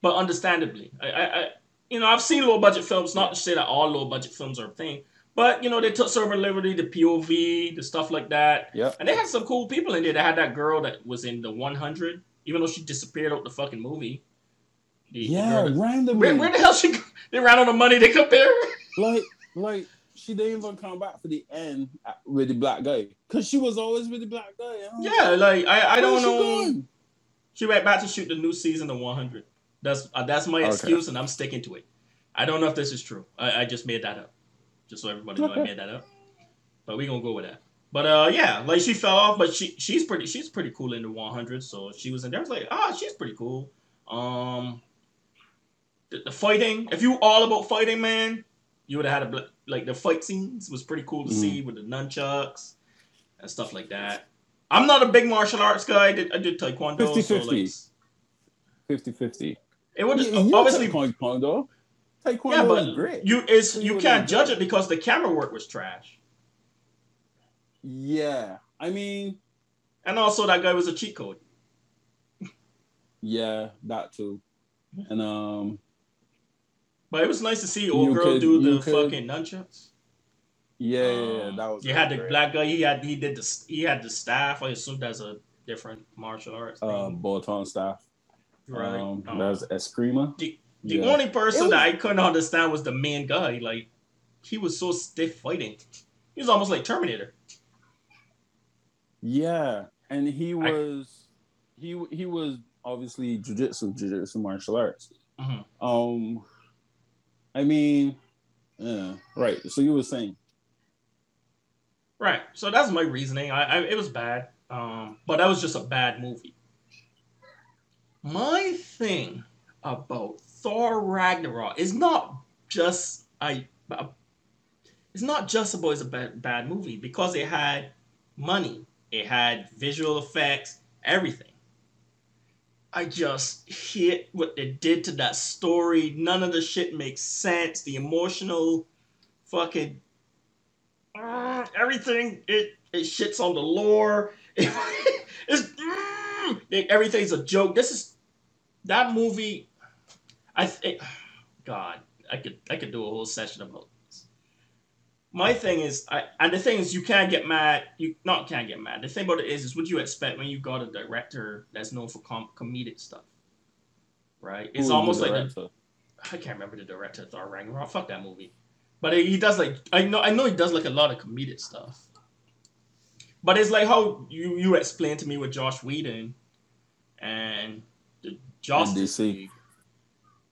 but understandably, I, I, I you know, I've seen low budget films. Not to say that all low budget films are a thing, but you know, they took certain liberty, the POV, the stuff like that. Yep. And they had some cool people in there. They had that girl that was in the 100, even though she disappeared out the fucking movie. The- the Yeah, that- randomly. where, where the hell she? go- They ran out of money. They compare. like like she didn't even come back for the end with the black guy because she was always with the black guy. I Yeah, like, like I, I don't she know. going? She went back to shoot the new season of 100. That's uh, that's my Okay. excuse, and I'm sticking to it. I don't know if this is true. I, I just made that up, just so everybody know I made that up. But we gonna go with that. But uh, yeah, like she fell off, but she she's pretty she's pretty cool in the 100. So she was in there. I was like, ah, she's pretty cool. Um, the, the fighting. If you all about fighting, man, you would have had a like the fight scenes was pretty cool to Mhm. see with the nunchucks and stuff like that. I'm not a big martial arts guy. I did, I did taekwondo. so 50-50. like, 50-50. it would You- just you obviously taekwondo. Taekwondo yeah, but great. you is you can't judge it. it because the camera work was trash, yeah, I mean, and also that guy was a cheat code. yeah, that too. And um, But it was nice to see old You girl could- do the could- fucking nunchucks. yeah, yeah, yeah, Um, that was. you had the great. black guy. He had he did the he had the staff. I assume that's a different martial arts thing, uh, Bolton staff. right? Um, Um, that's Eskrima. the the yeah. only person It that I couldn't understand was the main guy. Like he was so stiff fighting. He was almost like Terminator. Yeah, and he was he he was obviously jujitsu, jujitsu martial arts. Mhm. Um, I mean, yeah, right. So you were saying, Right. So that's my reasoning. I, I it was bad. Um, but that was just a bad movie. My thing about Thor Ragnarok is not just I. It's not just about it's a bad, bad movie because it had money, it had visual effects, everything. I just hate what they did to that story. None of the shit makes sense. The emotional, fucking Mm, everything it it shits on the lore. it's mm, it- everything's a joke. This is that movie. I think, God, I could I could do a whole session about. My thing is, I and the thing is, you can't get mad. You not can't get mad. The thing about it is, is what you expect when you got a director that's known for com- comedic stuff, right? It's the almost like. I can't remember the director of Thor Ragnarok. Fuck that movie. But he does like I know I know he does like a lot of comedic stuff. But it's like how you you explained to me with Joss Whedon and the Justice DC. League.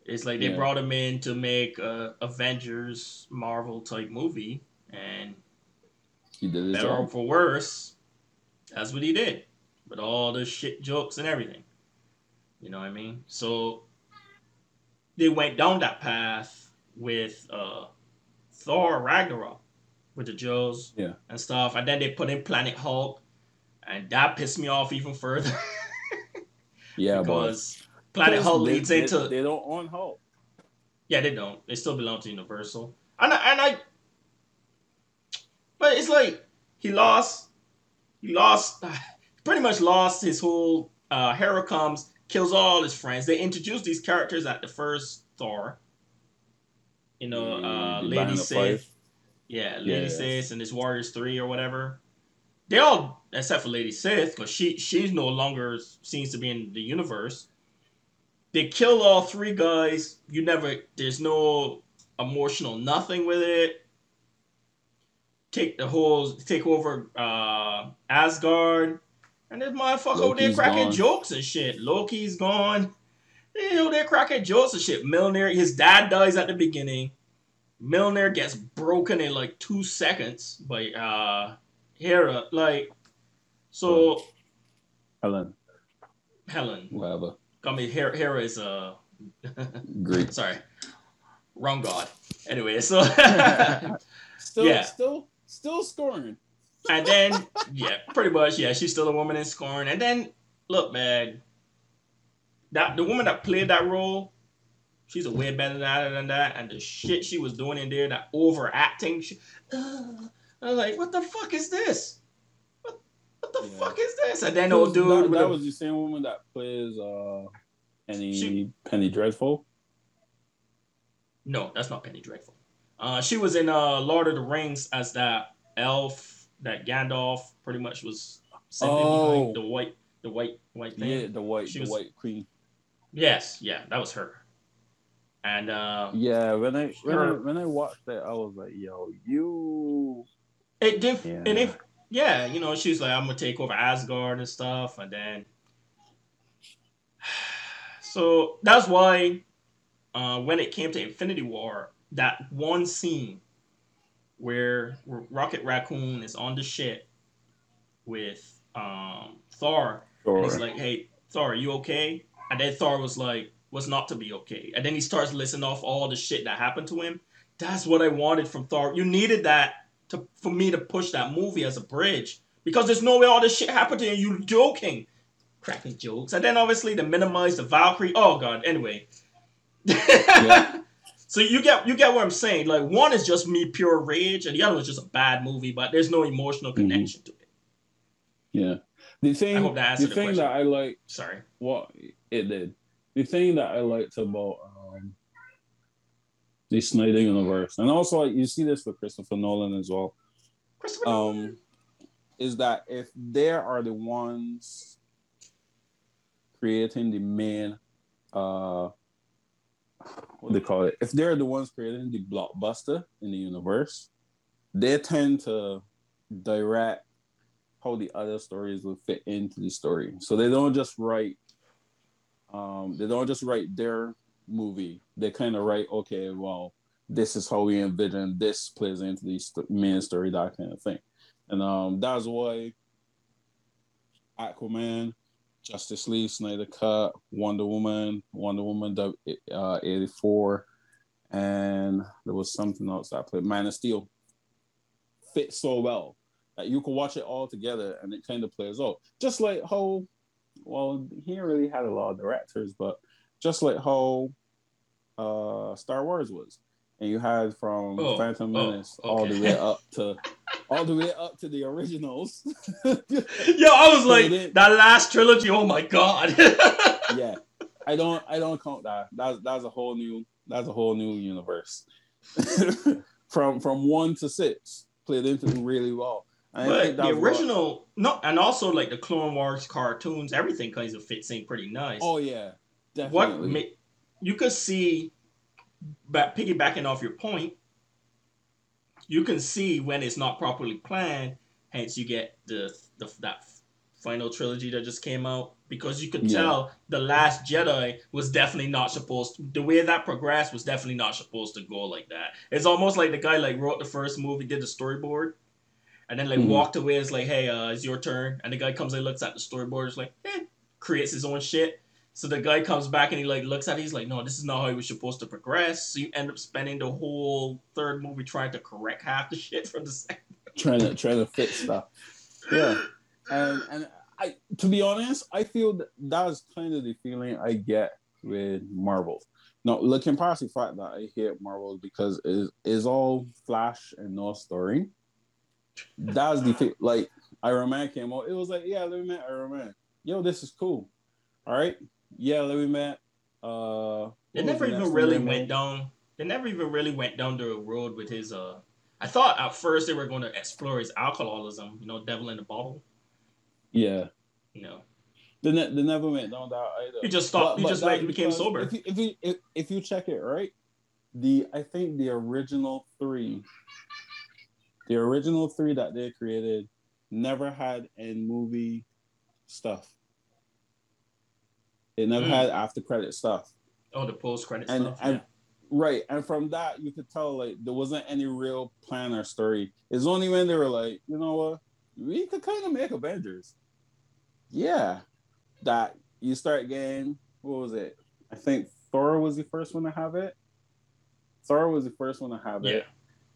It's like they Yeah. brought him in to make a Avengers Marvel type movie, and he did his better or for worse, that's what he did. with all the shit jokes and everything. You know what I mean? So they went down that path with uh, Thor Ragnarok with the Joes Yeah. and stuff, and then they put in Planet Hulk, and that pissed me off even further Yeah, because Planet Hulk they- leads they, into They don't own Hulk. yeah they don't they still belong to Universal and I, and I but it's like he lost he lost pretty much lost his whole uh Hera comes kills all his friends they introduced these characters at the first Thor you know uh The Lady Sif Yeah, Lady Yes. Sif and this Warriors Three or whatever. They all, except for Lady Sif, because she she's no longer seems to be in the universe. They kill all three guys. You never. There's no emotional nothing with it. Take the whole take over uh Asgard, and this motherfucker over there cracking gone. jokes and shit. Loki's gone. You know they're cracking jokes and shit. Mjolnir, his dad dies at the beginning. Mjolnir gets broken in like two seconds by uh Hera. Like so Helen, Helen. whatever. I mean Hera, Hera is uh Great. sorry. Wrong god. Anyway, so Still, Yeah. still, still scoring. and then yeah, pretty much, yeah, she's still a woman in scorn. And then look, man, that the woman that played that role, she's a way better than that. And the shit she was doing in there, that overacting, she, uh, I was like, what the fuck is this? What, what the Yeah. fuck is this? And then old dude, that, that was the same woman that plays uh, Penny She- Penny Dreadful. no, that's not Penny Dreadful. Uh, she was in uh Lord of the Rings as that elf that Gandalf pretty much was sitting Oh. behind the white, the white, white thing. Yeah, the white, She the was- white queen. Yes, yeah, that was her. And uh Yeah, when I when I when I watched that, I was like, "Yo, you." it did Yeah. and if yeah, you know, she's like, I'm gonna take over Asgard and stuff, and then so that's why uh when it came to Infinity War, that one scene where Rocket Raccoon is on the ship with um Thor and he's like, "Hey, Thor, are you okay?" And then Thor was like, "Was not to be okay." And then he starts listing off all the shit that happened to him. That's what I wanted from Thor. You needed that to for me to push that movie as a bridge because there's no way all this shit happened to you. You joking, cracking jokes, and then obviously to minimize the Valkyrie. Oh god. Anyway. So you get you get what I'm saying. Like one is just me pure rage, and the other was just a bad movie, but there's no emotional connection to it. yeah, the I thing, hope that answered the the thing question. that I like, Sorry. what it did, the thing that I liked about um, the Snyder universe, and also like you see this with Christopher Nolan as well. Christopher um, Nolan. is that if they are the ones creating the main uh what do they call it? If they're the ones creating the blockbuster in the universe they tend to direct how the other stories will fit into the story. So they don't just write um they don't just write their movie. They kind of write okay well this is how we envision this plays into the st- main story that kind of thing. And um, that's why Aquaman, Justice League, Snyder Cut, Wonder Woman, Wonder Woman uh, 84, and there was something else that I played, Man of Steel, fit so well that you can watch it all together and it kind of plays out. Just like how, well, he really had a lot of directors, but just like how uh, Star Wars was. And you had from Oh, Phantom oh, Menace all the way up to all the way up to the originals. Yo, I was So like, they- that last trilogy, oh my god. yeah, I don't I don't count that. That's that's a whole new that's a whole new universe. from from one to six played into really well. I but think the original, no, and also like the Clone Wars cartoons, everything kind of fits in pretty nice. oh yeah, definitely. what ma- you could see, but piggybacking off your point, you can see when it's not properly planned. Hence, you get the, the that final trilogy that just came out because you could Yeah. tell the Last Jedi was definitely not supposed. To, the way that progressed was definitely not supposed to go like that. It's almost like the guy like wrote the first movie, did the storyboard. and then like Mhm. walked away. It's like, hey, uh, it's your turn. And the guy comes and looks at the storyboard. It's like, eh, creates his own shit. So the guy comes back and he like looks at it. He's like, no, this is not how it was supposed to progress. So you end up spending the whole third movie trying to correct half the shit from the second. trying to trying to fix stuff. Yeah. And and I to be honest, I feel that that's kind of the feeling I get with Marvel. Now, looking past the fact that I hate Marvel because it's, it's all flash and no story. That's the fe- like Iron Man came out. It was like, yeah, let me Iron Man. Yo, this is cool. All right. Yeah, me met. Uh, They never even really went down. They never even really went down the road with his. uh I thought at first they were going to explore his alcoholism. You know, devil in the bottle. Yeah. You know, They, ne- they never went down that either. he just stopped. he just that like became sober. If you, if you if, if you check it right, the I think the original three, the original three that they created, never had in movie stuff. It never Mm. had after credit stuff, oh, the post credit and stuff. and right, and from that you could tell like there wasn't any real plan or story. It's only when they were like, you know what, we could kind of make Avengers. Yeah, that you start getting what was it? I think Thor was the first one to have it. Thor was the first one to have yeah. it.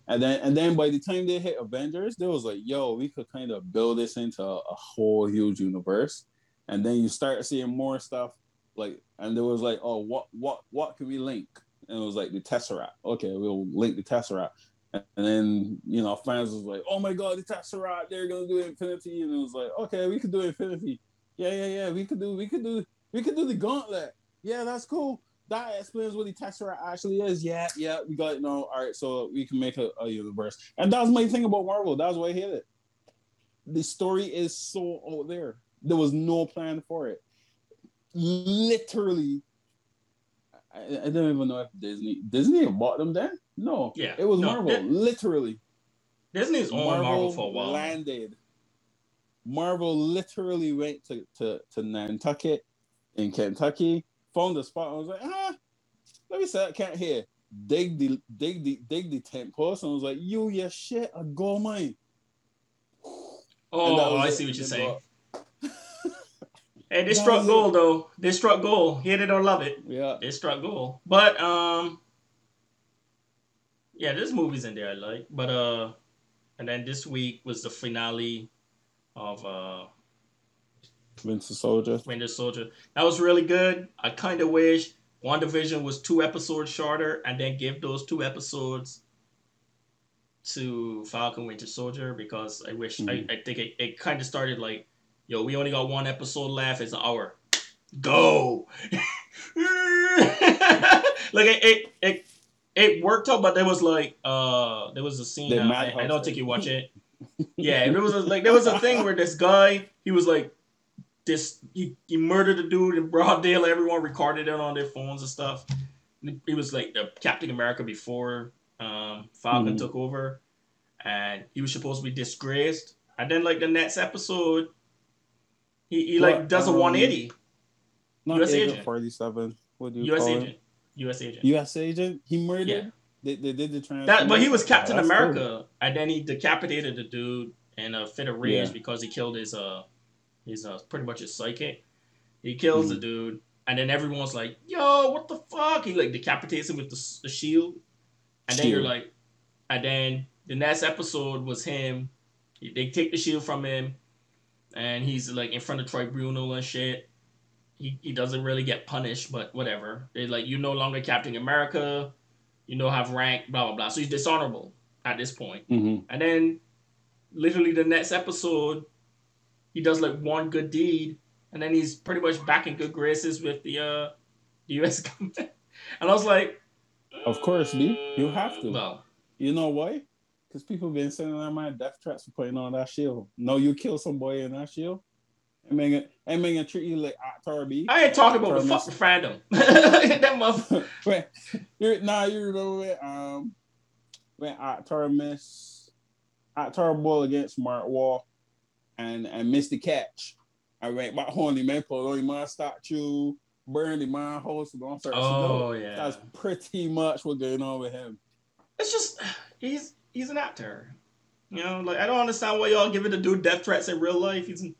And then and then by the time they hit Avengers, they was like, yo, we could kind of build this into a, a whole huge universe. And then you start seeing more stuff like and there was like, oh, what what what can we link? And it was like the Tesseract. Okay, we'll link the Tesseract. And then, you know, fans was like, oh my god, the Tesseract, they're gonna do Infinity. And it was like, okay, we could do Infinity. Yeah, yeah, yeah. We could do we could do we could do the gauntlet. Yeah, that's cool. That explains what the Tesseract actually is. Yeah, yeah, we got it now. All right, so we can make a, a universe. And that's my thing about Marvel. That's why I hate it. The story is so out there. There was no plan for it. Literally, I, I don't even know if Disney Disney bought them then. No, Yeah, it was no, Marvel. it- literally, Disney's owned Marvel for a while. landed. Marvel literally went to, to, to Nantucket in Kentucky, found a spot. and was like, ah, let me say I can't hear. Dig the dig the dig the tent post and I was like, you your shit, a gold mine. Oh, I see what you're saying. Hey, they struck was gold though. They struck gold. Hate it or love it. Yeah. They struck gold. But um, yeah, there's movies in there I like. But uh, and then this week was the finale of uh Winter Soldier. Winter Soldier. That was really good. I kind of wish WandaVision was two episodes shorter and then give those two episodes to Falcon Winter Soldier because I wish Mhm. I, I think it, it kind of started like, yo, we only got one episode left. It's an hour. Go. like it, it it it worked out, but there was like uh there was a scene. Uh, I, I don't think you watch it. Yeah, there was a, like there was a thing where this guy he was like this he, he murdered a dude in broad daylight. Everyone recorded it on their phones and stuff. He was like the Captain America before um, Falcon Mhm. took over, and he was supposed to be disgraced. And then like the next episode, he, he like does a um, 180. Not US Agent agent. 47. What do you U.S. call agent, it? U.S. agent. U.S. agent. He murdered. Yeah. They, they did the transfer. That, but he was Captain America, cool. and then he decapitated the dude in a fit of rage Yeah. because he killed his uh his uh pretty much his psychic. He kills the Mhm. dude, and then everyone's like, "Yo, what the fuck?" He like decapitates him with the, the shield, and then you're like, and then the next episode was him. They take the shield from him, and he's like in front of tribunal and shit. He he doesn't really get punished, but whatever. They like you no longer Captain America. You no have rank, blah blah blah. So he's dishonorable at this point. Mhm. And then, literally the next episode, he does like one good deed, and then he's pretty much back in good graces with the uh, the U.S. government. And I was like, Of course, B. You have to. Well, You know why? Because people been sending out my death threats for putting on that shield. No, you kill some boy in that shield. And man, and man, treat you like actor B. I ain't talking about the fucking fandom. that mother. Wait, you nah, you remember when um when actor miss actor ball against Mark Wall and and missed the catch. I went home, the man put on my statue, burned the man house, and to. Oh yeah. That's pretty much what's going on with him. It's just he's he's an actor. You know, like I don't understand why y'all giving the dude death threats in real life. He's an,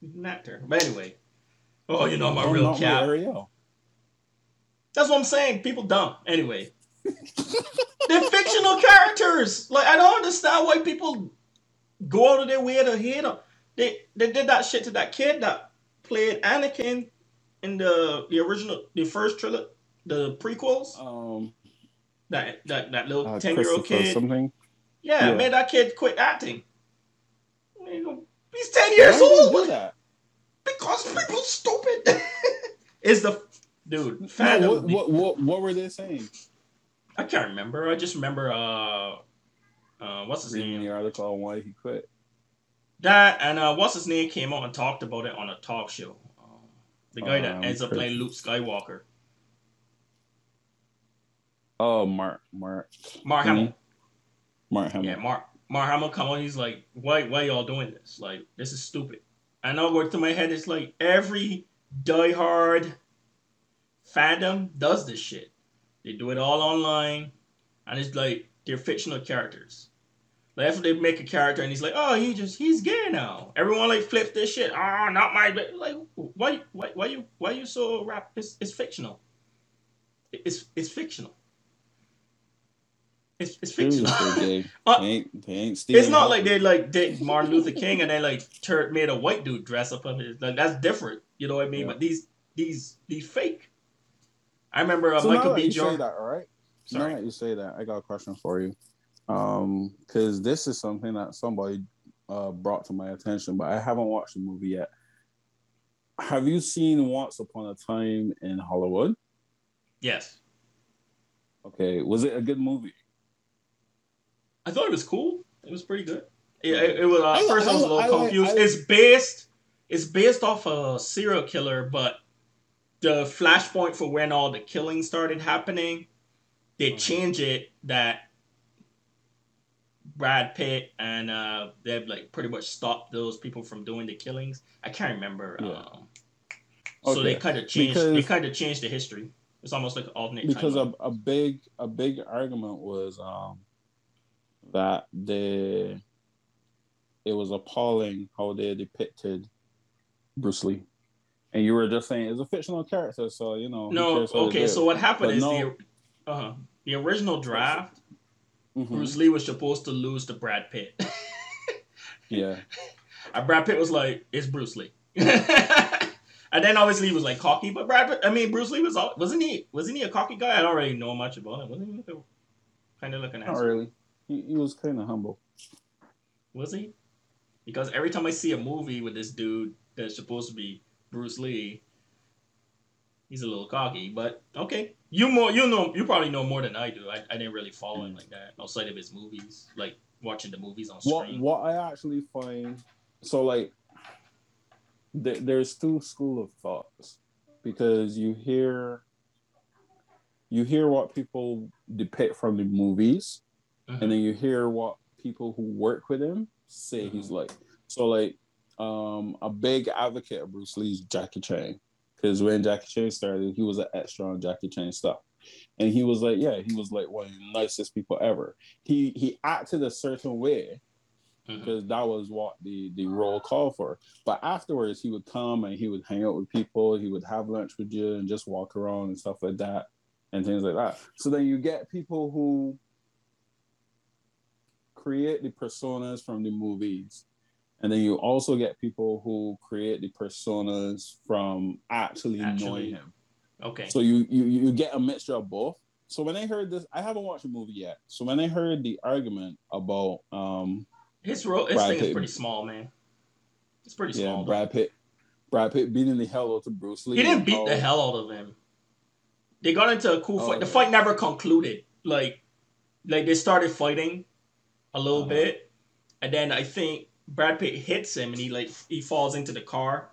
he's an actor. But anyway, oh, you know my Oh, real not with cap. Ariel. That's what I'm saying. People dumb. Anyway, they're fictional characters. Like I don't understand why people go out of their way to hate them. They they did that shit to that kid that played Anakin in the the original, the first trilogy, the prequels. Um, That that that little uh, ten year old Christopher kid. something. Yeah, Yeah. made that kid quit acting. He's ten years old. Because people stupid. is the dude? No, what, what what what were they saying? I can't remember. I just remember uh uh what's his Reading name? the article on why he quit. That and uh what's his name came out and talked about it on a talk show. Um, the guy that Um, ends up playing Luke Skywalker, Oh, Mark Mark Mark. Hamill. Mark Hamill. Yeah, Mark Mark Hamill come on. He's like, why why y'all doing this? Like this is stupid. I know what through my head it's like every diehard fandom does this shit. They do it all online, and it's like they're fictional characters. Like after they make a character and he's like, oh, he just he's gay now. Everyone like flips this shit. Oh, not my like. Why why why you why you so rap? It's, it's fictional. It's it's fictional. It's it's Seriously, fictional. they, Uh, they ain't they ain't It's not like they like did Martin Luther King and they like tur made a white dude dress up of it. Like that's different. You know what I mean? Yeah. But these these these fake. I remember uh, So Michael B. say Jordan. that, all right? Sorry. Now that you say that, I got a question for you. Um, because this is something that somebody uh brought to my attention, but I haven't watched the movie yet. Have you seen Once Upon a Time in Hollywood? Yes, Okay, was it a good movie? I thought it was cool. It was pretty good. It, it, it was uh, I at first I was a little I confused. I- it's based it's based off a serial killer, but the flashpoint for when all the killings started happening, they change it that Brad Pitt and uh, they've like pretty much stopped those people from doing the killings. I can't remember. Yeah. Um, so they kind of changed. they kind of changed the history. It's almost like an alternate. because timeline. a, a big a big argument was um that they it was appalling how they depicted Bruce Lee. And you were just saying it's a fictional character, so you know. no, cares how they okay. So what happened But is no- the uh, the original draft. Mhm. Bruce Lee was supposed to lose to Brad Pitt. Yeah. and Brad Pitt was like, "It's Bruce Lee." and then obviously he was like cocky, but Brad Pitt, I mean Bruce Lee was all, wasn't he wasn't he a cocky guy? I don't really know much about him. Wasn't he kind of like an Not really. He, he was kind of humble. Was he? Because every time I see a movie with this dude that's supposed to be Bruce Lee, he's a little cocky. But okay, you more you know you probably know more than I do. I, I didn't really follow him like that outside of his movies, like watching the movies on What what I actually find so like th- there's two school of thoughts because you hear you hear what people depict from the movies Mhm. and then you hear what people who work with him say Mm-hmm. he's like so like um a big advocate of Bruce Lee's Jackie Chan because when Jackie Chan started he was an extra on Jackie Chan stuff and he was like yeah he was like one of the nicest people ever he he acted a certain way because that was what the the role called for. But afterwards, he would come and he would hang out with people. He would have lunch with you and just walk around and stuff like that, and things like that. So then you get people who create the personas from the movies, and then you also get people who create the personas from actually, Actually. knowing him. Okay. So you, you you get a mixture of both. So when I heard this, I haven't watched the movie yet. So when I heard the argument about um His role, his Brad thing is pretty small, man. It's pretty Yeah, small. Brad Pitt. Brad Pitt beating the hell out of Bruce Lee. he didn't beat the hell out of him. They got into a cool Oh, fight. The yeah. fight never concluded. Like, like they started fighting a little Uh-huh. bit, and then I think Brad Pitt hits him, and he like he falls into the car,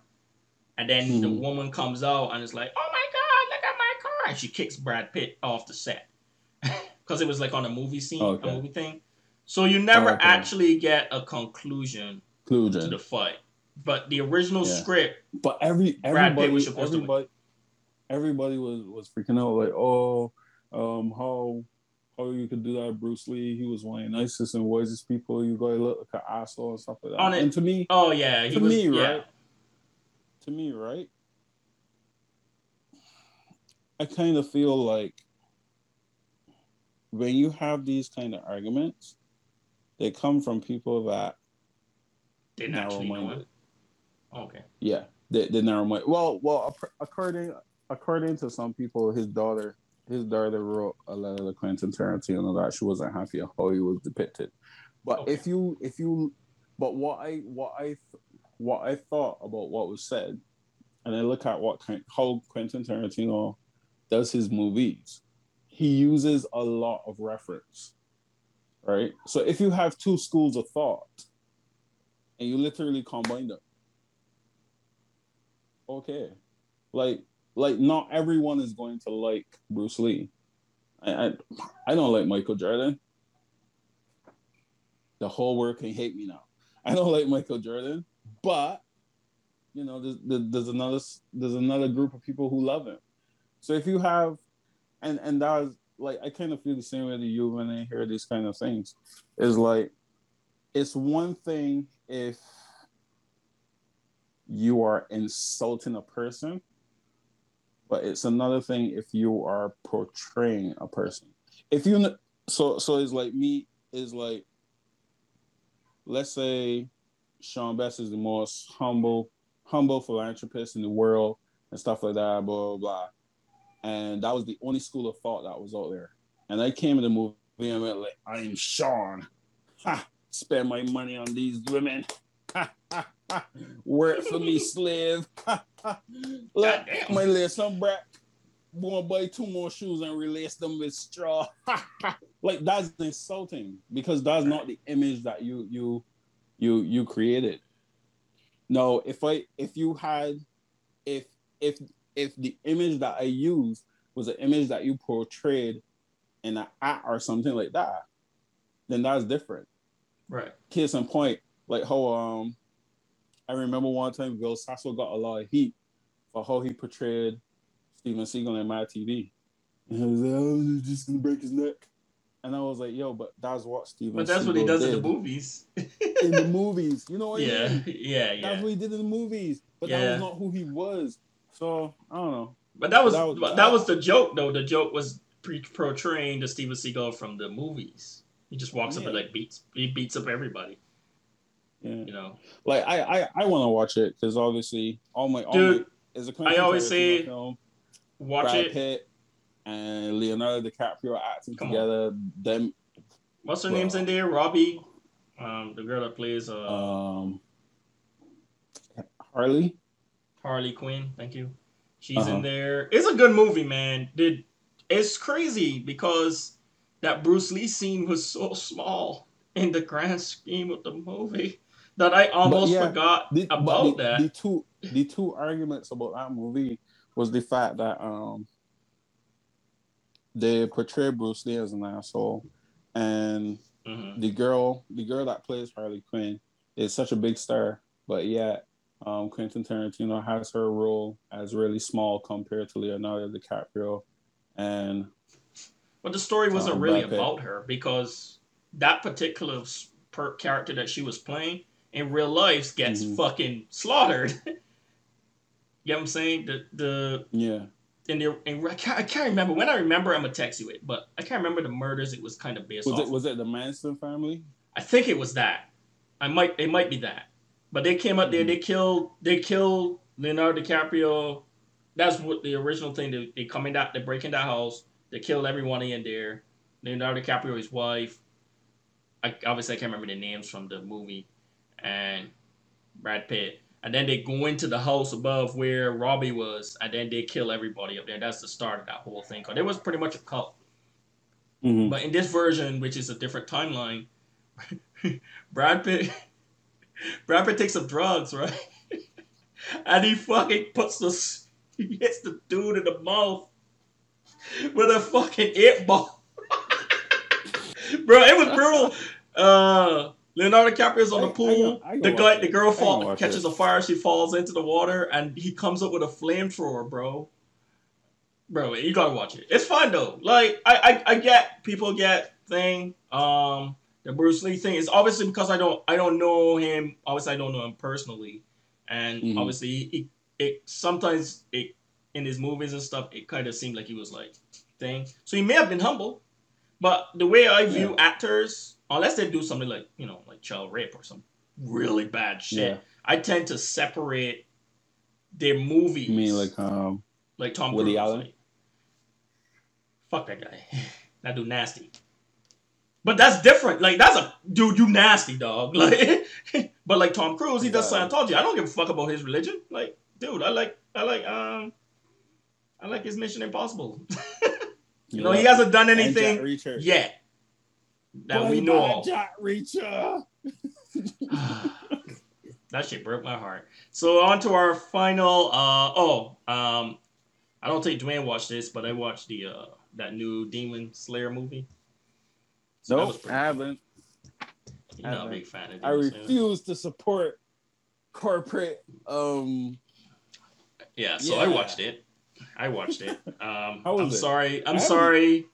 and then the Mhm. woman comes out and is like, "Oh my god, look at my car!" and she kicks Brad Pitt off the set because it was like on a movie scene, Okay. a movie thing. So you never Okay. actually get a conclusion to the fight. But the original Yeah. script, But every Brad Pitt everybody was supposed to win. everybody everybody was was freaking out like, oh, um, how how you could do that. Bruce Lee, he was one of the nicest and wisest people. You go look like an asshole and stuff like that. On it- and to me, Oh yeah, he To was. me, yeah. right? to me, right? I kind of feel like when you have these kind of arguments, they come from people that Didn't actually know narrow-minded. him. Oh, okay. Yeah, they they narrow minded. Well, well, according according to some people, his daughter his daughter wrote a letter to Quentin Tarantino that she wasn't happy at how he was depicted. But Okay. if you if you, but what I what I what I thought about what was said, and I look at what kind how Quentin Tarantino does his movies, he uses a lot of reference, right? So if you have two schools of thought, and you literally combine them okay. Like, like not everyone is going to like Bruce Lee. I, I, I don't like Michael Jordan. The whole world can hate me now. I don't like Michael Jordan, but you know, there's, there's another there's another group of people who love him. So if you have, and and that was like I kind of feel the same way to you when I hear these kind of things. Is like, it's one thing if you are insulting a person, but it's another thing if you are portraying a person. If you so so it's like me is like let's say Sean Best is the most humble humble philanthropist in the world and stuff like that, blah blah blah. And that was the only school of thought that was out there. And I came in the movie and went like, I'm Sean. Ha! Spend my money on these women. Ha, ha. Work for me, slave. Look, my lay some brat. Go and buy two more shoes and release them with straw. Like that's insulting because that's not the image that you you you you created. No, if I if you had if if if the image that I used was an image that you portrayed in an act or something like that, then that's different. Right. Case in point, like how um I remember one time Will Sasso got a lot of heat for how he portrayed Steven Seagal in MADtv. And he was like, oh, he's just gonna break his neck. And I was like, yo, but that's what Steven But that's what he does in the movies. in the movies. You know what I yeah. mean? Yeah. Yeah. That's what he did in the movies. But that was not who he was. So I don't know. But that was That was- that was the joke though. The joke was pre- portraying the Steven Seagal from the movies. He just walks up and like beats he beats up everybody. Yeah. You know. Like I I, I want to watch it because obviously all my all Dude, my, is a I always say film, Watch Brad it. Pitt and Leonardo DiCaprio acting Come on. together. Them What's her Well- name's in there? Robbie, um, the girl that plays uh, um Harley. Harley Quinn. Thank you. She's Uh-huh. in there. It's a good movie, man. Did it's crazy because that Bruce Lee scene was so small in the grand scheme of the movie that I almost yeah, forgot The, about the, that. the two the two arguments about that movie was the fact that um they portray Bruce Lee as an asshole, and Mhm. the girl the girl that plays Harley Quinn is such a big star, but yet um, Quentin Tarantino has her role as really small compared to Leonardo DiCaprio, and But the story wasn't Um, really about her because that particular per character that she was playing in real life gets Mhm. fucking slaughtered. you know what I'm saying? The the yeah, in the in, I, can't, I can't remember when I remember I'm gonna text you it, but I can't remember the murders it was kind of based was off. it was it the Manson family? I think it was that. I might it might be that. But they came up there, Mhm. they killed they killed Leonardo DiCaprio. That's what the original thing. They, they come in that they break in that house. They killed everyone in there. Leonardo DiCaprio, his wife. I obviously I can't remember the names from the movie, and Brad Pitt. And then they go into the house above where Robbie was, and then they kill everybody up there. That's the start of that whole thing. Cause it was pretty much a cult. Mhm. But in this version, which is a different timeline, Brad Pitt, Brad Pitt takes some drugs, right? and he fucking puts the, he hits the dude in the mouth with a fucking eight ball. Bro, it was brutal. Uh, Leonardo DiCaprio's on I- the pool. go- I go the guy, it. the girl I go fall, catches it. a fire. She falls into the water, and he comes up with a flamethrower, bro. bro, you gotta watch it. It's fun though. Like I, I, I get people get thing. Um, the Bruce Lee thing is obviously because I don't, I don't know him. Obviously, I don't know him personally, and Mhm. obviously, he, it sometimes it in his movies and stuff, it kind of seemed like he was like thing. So he may have been humble, but the way I view actors, unless they do something like you know, like child rape or some really bad shit, Yeah. I tend to separate their movies. You mean like um Like Tom Woody Cruise. Allen? like, fuck that guy. that dude nasty. But that's different. Like that's a dude, you nasty dog. Like, but like Tom Cruise, he does Yeah. Scientology. I don't give a fuck about his religion. Like, dude, I like, I like, um, I like his Mission Impossible. you know, he hasn't done anything yet that we know. Jack Reacher. that shit broke my heart. So on to our final. Uh, oh, um, I don't think Dwayne watched this, but I watched the uh, that new Demon Slayer movie. So Nope, I haven't. You're not a haven't. big fan of I Demon Slayer. refuse to support corporate um Yeah, so I watched it. I watched it. Um, I'm it? sorry. I'm sorry.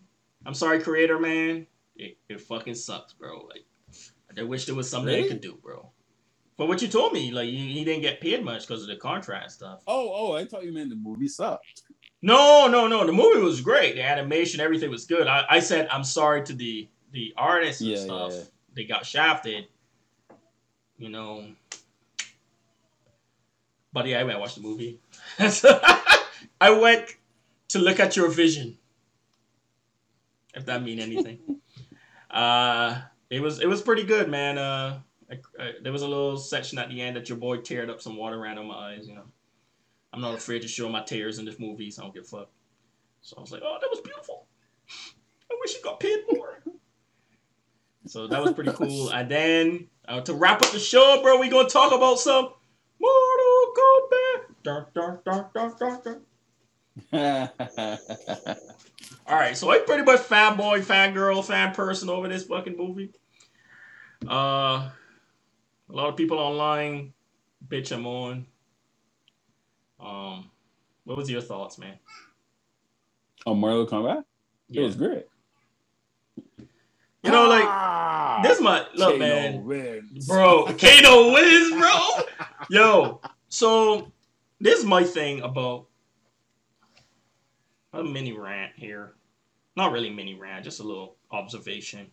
I'm sorry, creator man. It, it fucking sucks, bro. Like, I wish there was something they could do, bro. But what you told me, like, he, he didn't get paid much because of the contract stuff. oh oh I thought you meant the movie sucked. No, no, no. The movie was great. The animation, everything was good. I, I said I'm sorry to the the artists and Yeah, stuff. yeah, yeah. They got shafted. You know. But yeah, I went and watched the movie. I went to look at your vision. If that mean anything. uh it was it was pretty good, man. Uh I, I, there was a little section at the end that your boy teared up some water ran on my eyes, you know. I'm not afraid to show my tears in this movie, so I don't give a fuck. So I was like, oh, that was beautiful. I wish he got paid more. So that was pretty cool. And then uh, to wrap up the show, bro, we gonna talk about some Mortal Kombat. Dun, dun, dun, dun, dun, dun. All right, so I'm pretty much fanboy, fangirl, fan person over this fucking movie. Uh, a lot of people online bitch I'm on. Um, what was your thoughts, man? On Mortal Kombat? It was great. You know, like Ah! this, my look, Kano man, wins. bro. Kano wins, bro. Yo, so this is my thing about a mini rant here. Not really mini rant, just a little observation.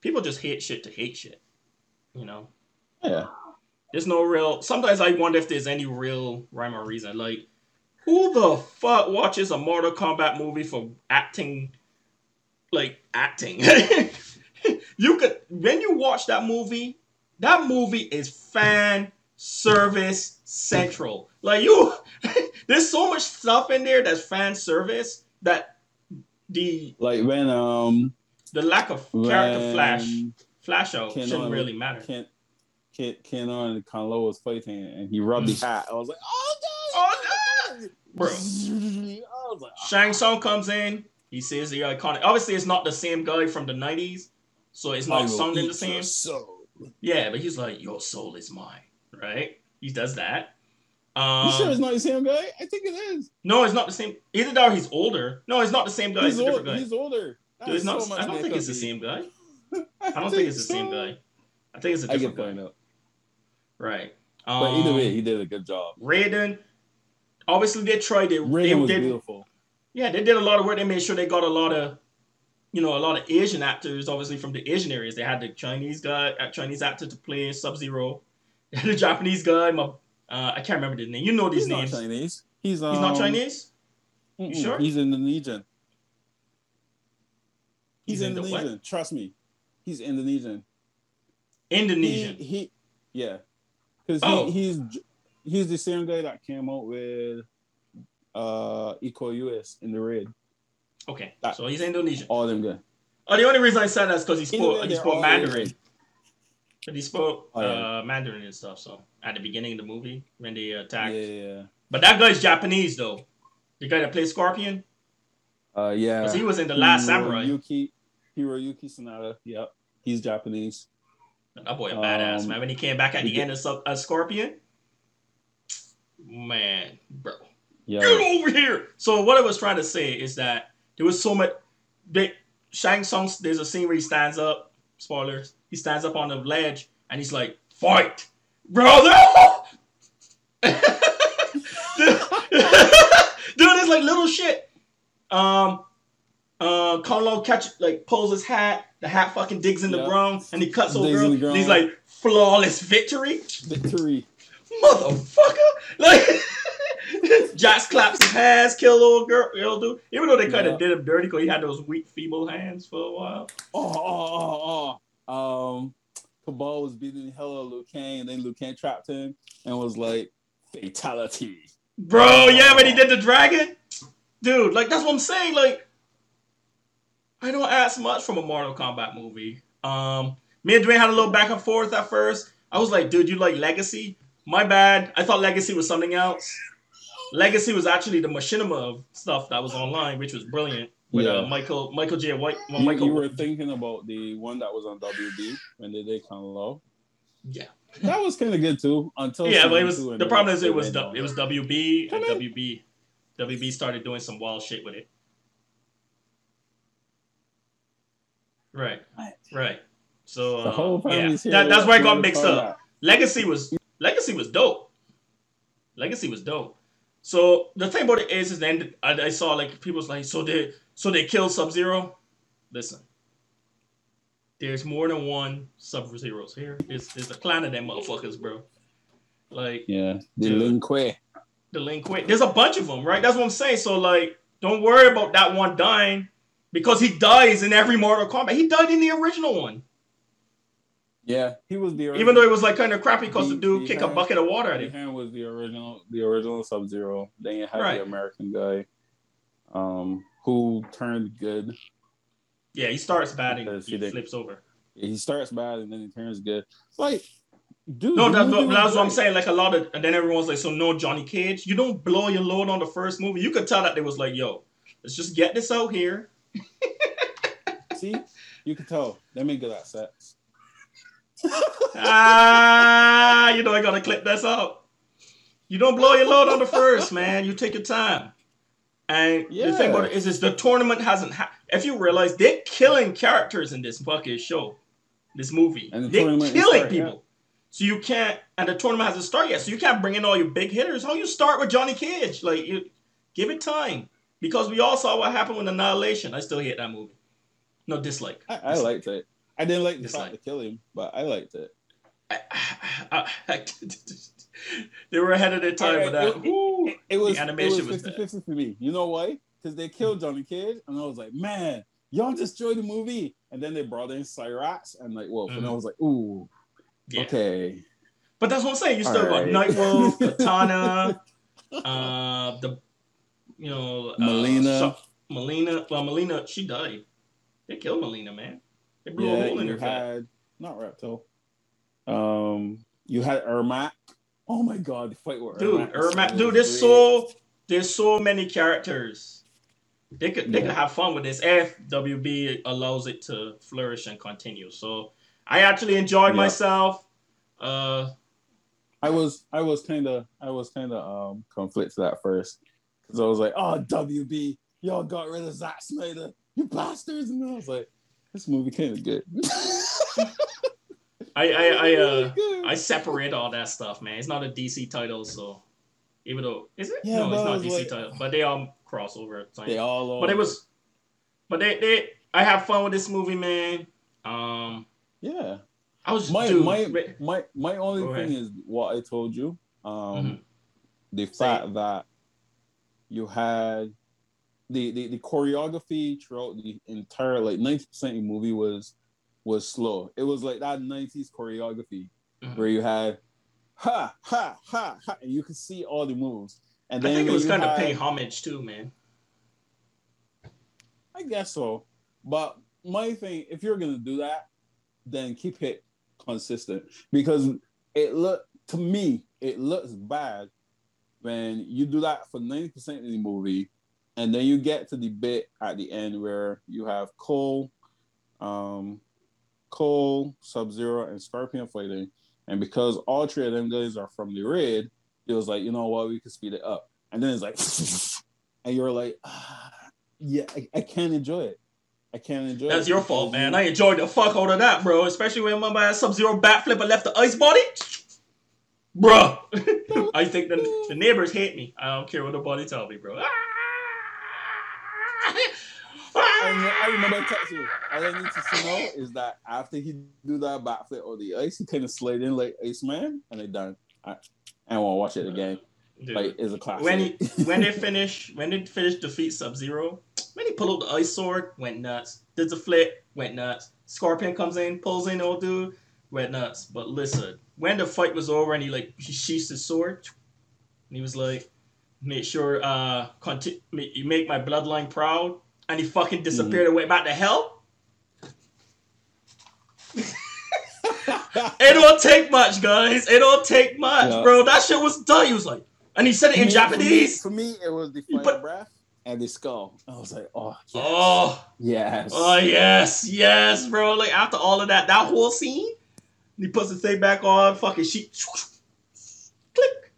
People just hate shit to hate shit. You know, Yeah. there's no real. Sometimes I wonder if there's any real rhyme or reason. Like, who the fuck watches a Mortal Kombat movie for acting? Like acting. you could when you watch that movie, that movie is fan service central. Like you, there's so much stuff in there that's fan service that the Like when um the lack of when character flash flash out Ken shouldn't on- really matter. Ken Ken Ken and Kanlo was fighting and he rubbed his hat. I was like, oh Oh, no! Bro. Like, Shang Tsung comes in. He says the iconic. Obviously, it's not the same guy from the '90s, so it's not sounding the same. soul. Yeah, but he's like, "Your soul is mine," right? He does that. Um, You Um, sure it's not the same guy? I think it is. no, it's not the same. Either that or he's older. No, it's not the same guy. he's, old, different guy. he's older. That Dude, not. so I don't think it's the same guy. I don't think it's the same guy. I think it's a can different find guy. out. Right. But either Um, way, he did a good job. Raiden. Obviously, they tried. They, they, was they- beautiful. Yeah, they did a lot of work. They made sure they got a lot of, you know, a lot of Asian actors, obviously from the Asian areas. They had the Chinese guy, a Chinese actor to play Sub Zero. the Japanese guy, my, uh, I can't remember the name. You know these He's names. not Chinese. He's um, He's not Chinese. mm-mm, sure? He's Indonesian. He's, He's in the what? Indonesian. Trust me. He's Indonesian. Indonesian. He, he yeah, because Oh. he, he's he's the same guy that came out with uh Iko Uwais in the Raid. okay, that- so he's Indonesian. All them guys. Oh, the only reason I said that is because he spoke he spoke Mandarin. But he spoke Oh, yeah. uh, Mandarin and stuff. So at the beginning of the movie when they attacked. yeah, yeah. But that guy's Japanese though. The guy that plays Scorpion, uh, yeah. because he was in the Last Samurai. Yuki, Hiroyuki Sanada. Yep, he's Japanese. That boy a badass, Um, man. When he came back at the end of Sub- uh, Scorpion, man, bro, Yeah. Get over here. So what I was trying to say is that there was so much. They Shang Tsung. There's a scene where he stands up. Spoilers. He stands up on the ledge and he's like, "Fight, brother." Dude, it's like little shit. Um, uh, Lao catch like pulls his hat. The hat fucking digs in the Yeah. ground and he cuts over girl. and he's like flawless victory Victory. motherfucker. Like, Josh claps his hands, kill little girl, little dude. Even though they kind of Yeah. did him dirty because he had those weak, feeble hands for a while. Oh, oh, oh, oh. Um, Kabal was beating the hell out of Liu Kang, and then Liu Kang trapped him and was like, fatality. Bro, yeah, when he did the dragon, dude, like that's what I'm saying. Like, I don't ask much from a Mortal Kombat movie. Um, me and Dwayne had a little back and forth at first. I was like, dude, you like Legacy? My bad. I thought Legacy was something else. Legacy was actually the machinima of stuff that was online, which was brilliant. With uh, Michael Michael Jai White. Well, You, Michael you were thinking about the one that was on WB when they did Kung Lao. Yeah. That was kind of good too. Until Yeah, but it was the problem is it was it was WB and WB WB started doing some wild shit with it. Right, right. So The uh, whole yeah, here. that, that's where I got mixed up. Legacy was Legacy was dope. Legacy was dope. So the thing about it is, is then I, I saw like people's like, so they so they killed Sub Zero. Listen, there's more than one Sub Zeros here. There's there's a clan of them motherfuckers, bro. Like Yeah, the. Lin Kuei. the Lin Kuei. There's a bunch of them, right? That's what I'm saying. So like, don't worry about that one dying because he dies in every Mortal Kombat. He died in the original one, Yeah, he was the even though it was like kind of crappy because the The- dude kicked a bucket of water at him. hand was the original, the original Sub Zero. Then you had Right. the American guy, um, who turned good. Yeah, he starts bad and he he flips over. He starts bad and then he turns good. Like, dude, No, that's, what, that's what I'm saying. Like a lot of, and then everyone's like, so no Johnny Cage. You don't blow your load on the first movie. You could tell that they was like, yo, let's just get this out here. See, you can tell they make good at sets. ah, you know I gotta clip this up. You don't blow your load on the first, man. You take your time. And the thing about it is, is the tournament hasn't. Ha- if you realize they're killing characters in this fucking show, this movie, And the they're tournament killing people. So you can't, and the tournament hasn't started yet. So you can't bring in all your big hitters. How you start with Johnny Cage? Like you, give it time because we all saw what happened with Annihilation. I still hate that movie. No dislike. I, I liked it. I didn't like the Dislike. fact to kill him, but I liked it. I, I, I, they were ahead of their time with that. It- Woo. It was, animation it was was 50 50 for me. You know why? Because they killed Johnny Cage, and I was like, man, y'all destroyed the movie. And then they brought in Cyrax, and like, whoa, and I Mhm. was like, ooh, Yeah. okay. But that's what I'm saying. You still got Nightwolf, Katana, uh, the you know uh, Mileena. Mileena. Well, Mileena, she died. They killed Mileena, man. They blew a hole in her head. not Reptile. Um, you had Ermac. Oh my god, the fight with Dude, Ermac, dude, there's so there's so many characters. They could they Yeah. could have fun with this if WB allows it to flourish and continue. So I actually enjoyed Yeah. myself. Uh, I was I was kind of I was kind of um conflicted at first because I was like, oh WB, y'all got rid of Zack Snyder, you bastards, and I was like, this movie kind of good. I I I uh. I separate all that stuff, man. It's not a DC title, so even though is it? Yeah, no, it's not DC like- title, but they all crossover. time. they all but it was, but they they I have fun with this movie, man. Um, yeah. I was My dude, my re- my my only thing is what I told you. Um, Mhm. the fact that you had the, the the choreography throughout the entire like ninety percent of the movie was was slow. It was like that nineties choreography Mhm. where you had ha ha ha ha, and you could see all the moves. And I think it was kind of paying homage too, man. I guess so. But my thing, if you're gonna do that, then keep it consistent because it look to me it looks bad when you do that for ninety percent of the movie, and then you get to the bit at the end where you have Cole, um, Cole, Sub Zero, and Scorpion fighting, and because all three of them guys are from the raid, it was like you know what we could speed it up. and then it's like, and you're like, ah, yeah, I, I can't enjoy it. I can't enjoy it. That's your fault, man. I enjoyed the fuck out of that, bro. Especially when my Sub Zero backflip and left the ice body. Bruh. I think the, the neighbors hate me. I don't care what nobody tell me, bro. I, I remember texting. All I need to know is that after he do that backflip or the ice, he kind of slid in like Ice Man, and they done. I, I want to watch it again. Dude. Like it's a classic. when he when they finish when they finish defeat Sub Zero, when he pull out the ice sword, went nuts. Did the flip, went nuts. Scorpion comes in, pulls in old dude, went nuts. But listen, when the fight was over and he like he sheathed his sword, and he was like, make sure uh conti- make, you make my bloodline proud, and he fucking disappeared and went back to hell. It don't take much, guys. It don't take much, Yeah. bro. That shit was done. He was like, and he said it in me- Japanese. For me, for me, it was the final put- breath and the skull. I was like, oh, yes. Oh, yes. oh yes, yes, bro. Like after all of that, that whole scene, he puts the thing back on, fucking sheet, click,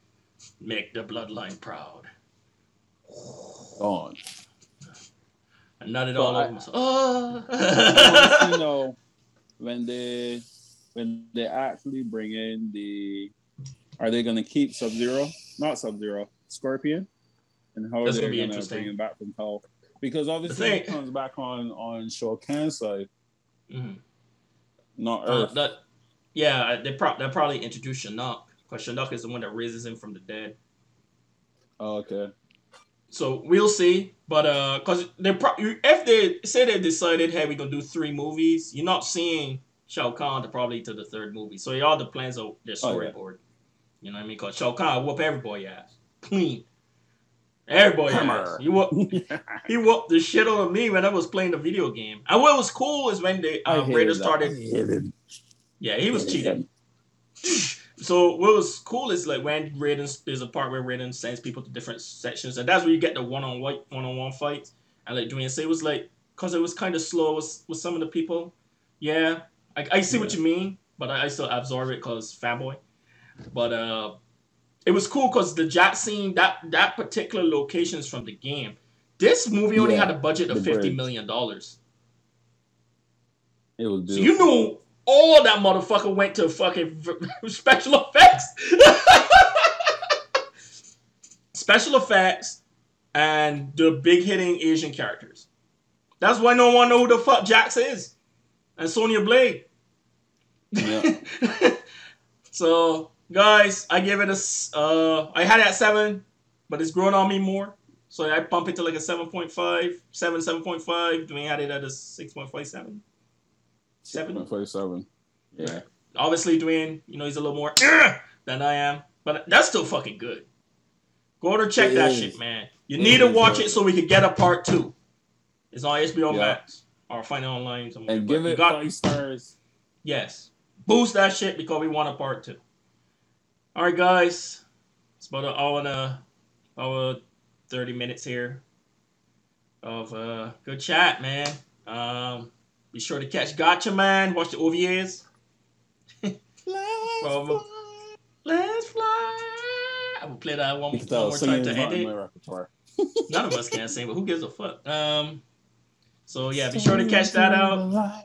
make the bloodline proud. Gone. I nutted So all I- over myself. Oh. you know, when they when they actually bring in the, are they gonna keep Sub Zero? Not Sub Zero, Scorpion, and how are That's they gonna be gonna interesting. bring him back from hell? Because obviously thing- he comes back on on Shao Kahn's side, Mhm. not Uh, Earth. that, yeah, they pro- they probably introduce Shinnok because Shinnok is the one that raises him from the dead. oh, okay. So we'll see, but uh, cause they pro- if they say they decided, hey, we're gonna do three movies, you're not seeing Shao Kahn to probably to the third movie. So all the plans are their Oh, yeah. storyboard. You know what I mean? Cause Shao Kahn whoop everybody ass clean. Everybody ass. Hammer. He whoop he whooped the shit out of me when I was playing the video game. And what was cool is when they I uh, hated Raiders started. Yeah, he was cheating. So what was cool is like when Raiden there's a part where Raiden sends people to different sections, and that's where you get the one on one one on one fight. And like Dwayne say, it was like because it was kind of slow with, with some of the people. Yeah, I, I see what you mean, but I, I still absorb it because fanboy. But uh, it was cool because the Jack scene that that particular location is from the game. This movie only Yeah, had a budget of fifty bridge. million dollars. It was So you know all that motherfucker went to fucking special effects. special effects and the big hitting Asian characters. That's why no one know who the fuck Jax is. And Sonya Blade. Yeah. so guys, I give it a uh I had it at seven, but it's grown on me more. So I bump it to like a 7.5, 7, 7.5. Dwayne had it at a 6.57. 7. Forty-seven. Yeah. Obviously, Dwayne, you know, he's a little more than I am, but that's still fucking good. Go to check It that is. shit, man. You It need to watch good. it so we can get a part two. It's on HBO Yeah. Max or find it online somewhere. And give it got- five stars. Yes. Boost that shit because we want a part two. All right, guys. It's about an hour and a hour, 30 minutes here of uh, good chat, man. Um, be sure to catch Gatchaman. Watch the OVAs. Let's, From- fly. Let's fly. I will play that one, one more time to end it. None of us can sing, but who gives a fuck? Um, so yeah, be sure to catch that out.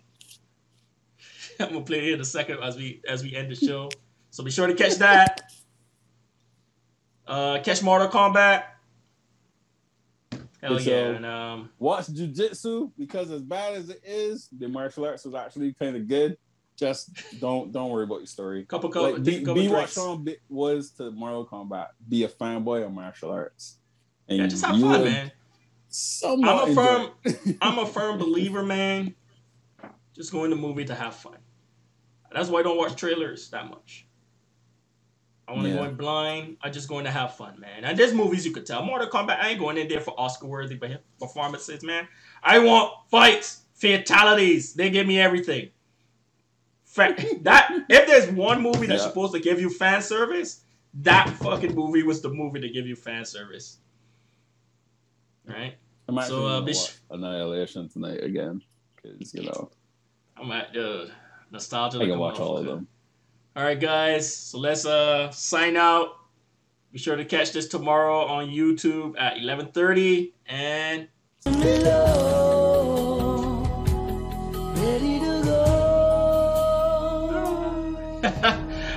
I'm gonna play it in a second as we as we end the show. So be sure to catch that. Uh, catch Mortal Kombat. Hell It's, yeah, uh, and um, Watch jujitsu because as bad as it is, the martial arts was actually kind of good. Just don't don't worry about your story. couple couple, Like, be, couple be what. Sean was to Mortal Kombat. Be a fanboy of martial arts. And Yeah, just have you fun, man. I'm a firm. I'm a firm believer, man. Just go in the movie to have fun. That's why I don't watch trailers that much. I want to go in blind. I just going to have fun, man. And there's movies you could tell. Mortal Kombat, I ain't going in there for Oscar-worthy performances, man. I want fights, fatalities. They give me everything. That if there's one movie that's Yeah. supposed to give you fan service, that fucking movie was the movie to give you fan service. Right? I'm actually So, uh, be sh- Annihilation tonight again because you know I'm at the nostalgia. I can watch all of them. All right, guys. So let's uh sign out. Be sure to catch this tomorrow on YouTube at 11:30 and Below, ready to go.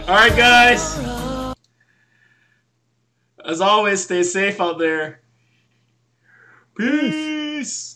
All right, guys. As always, stay safe out there. Peace.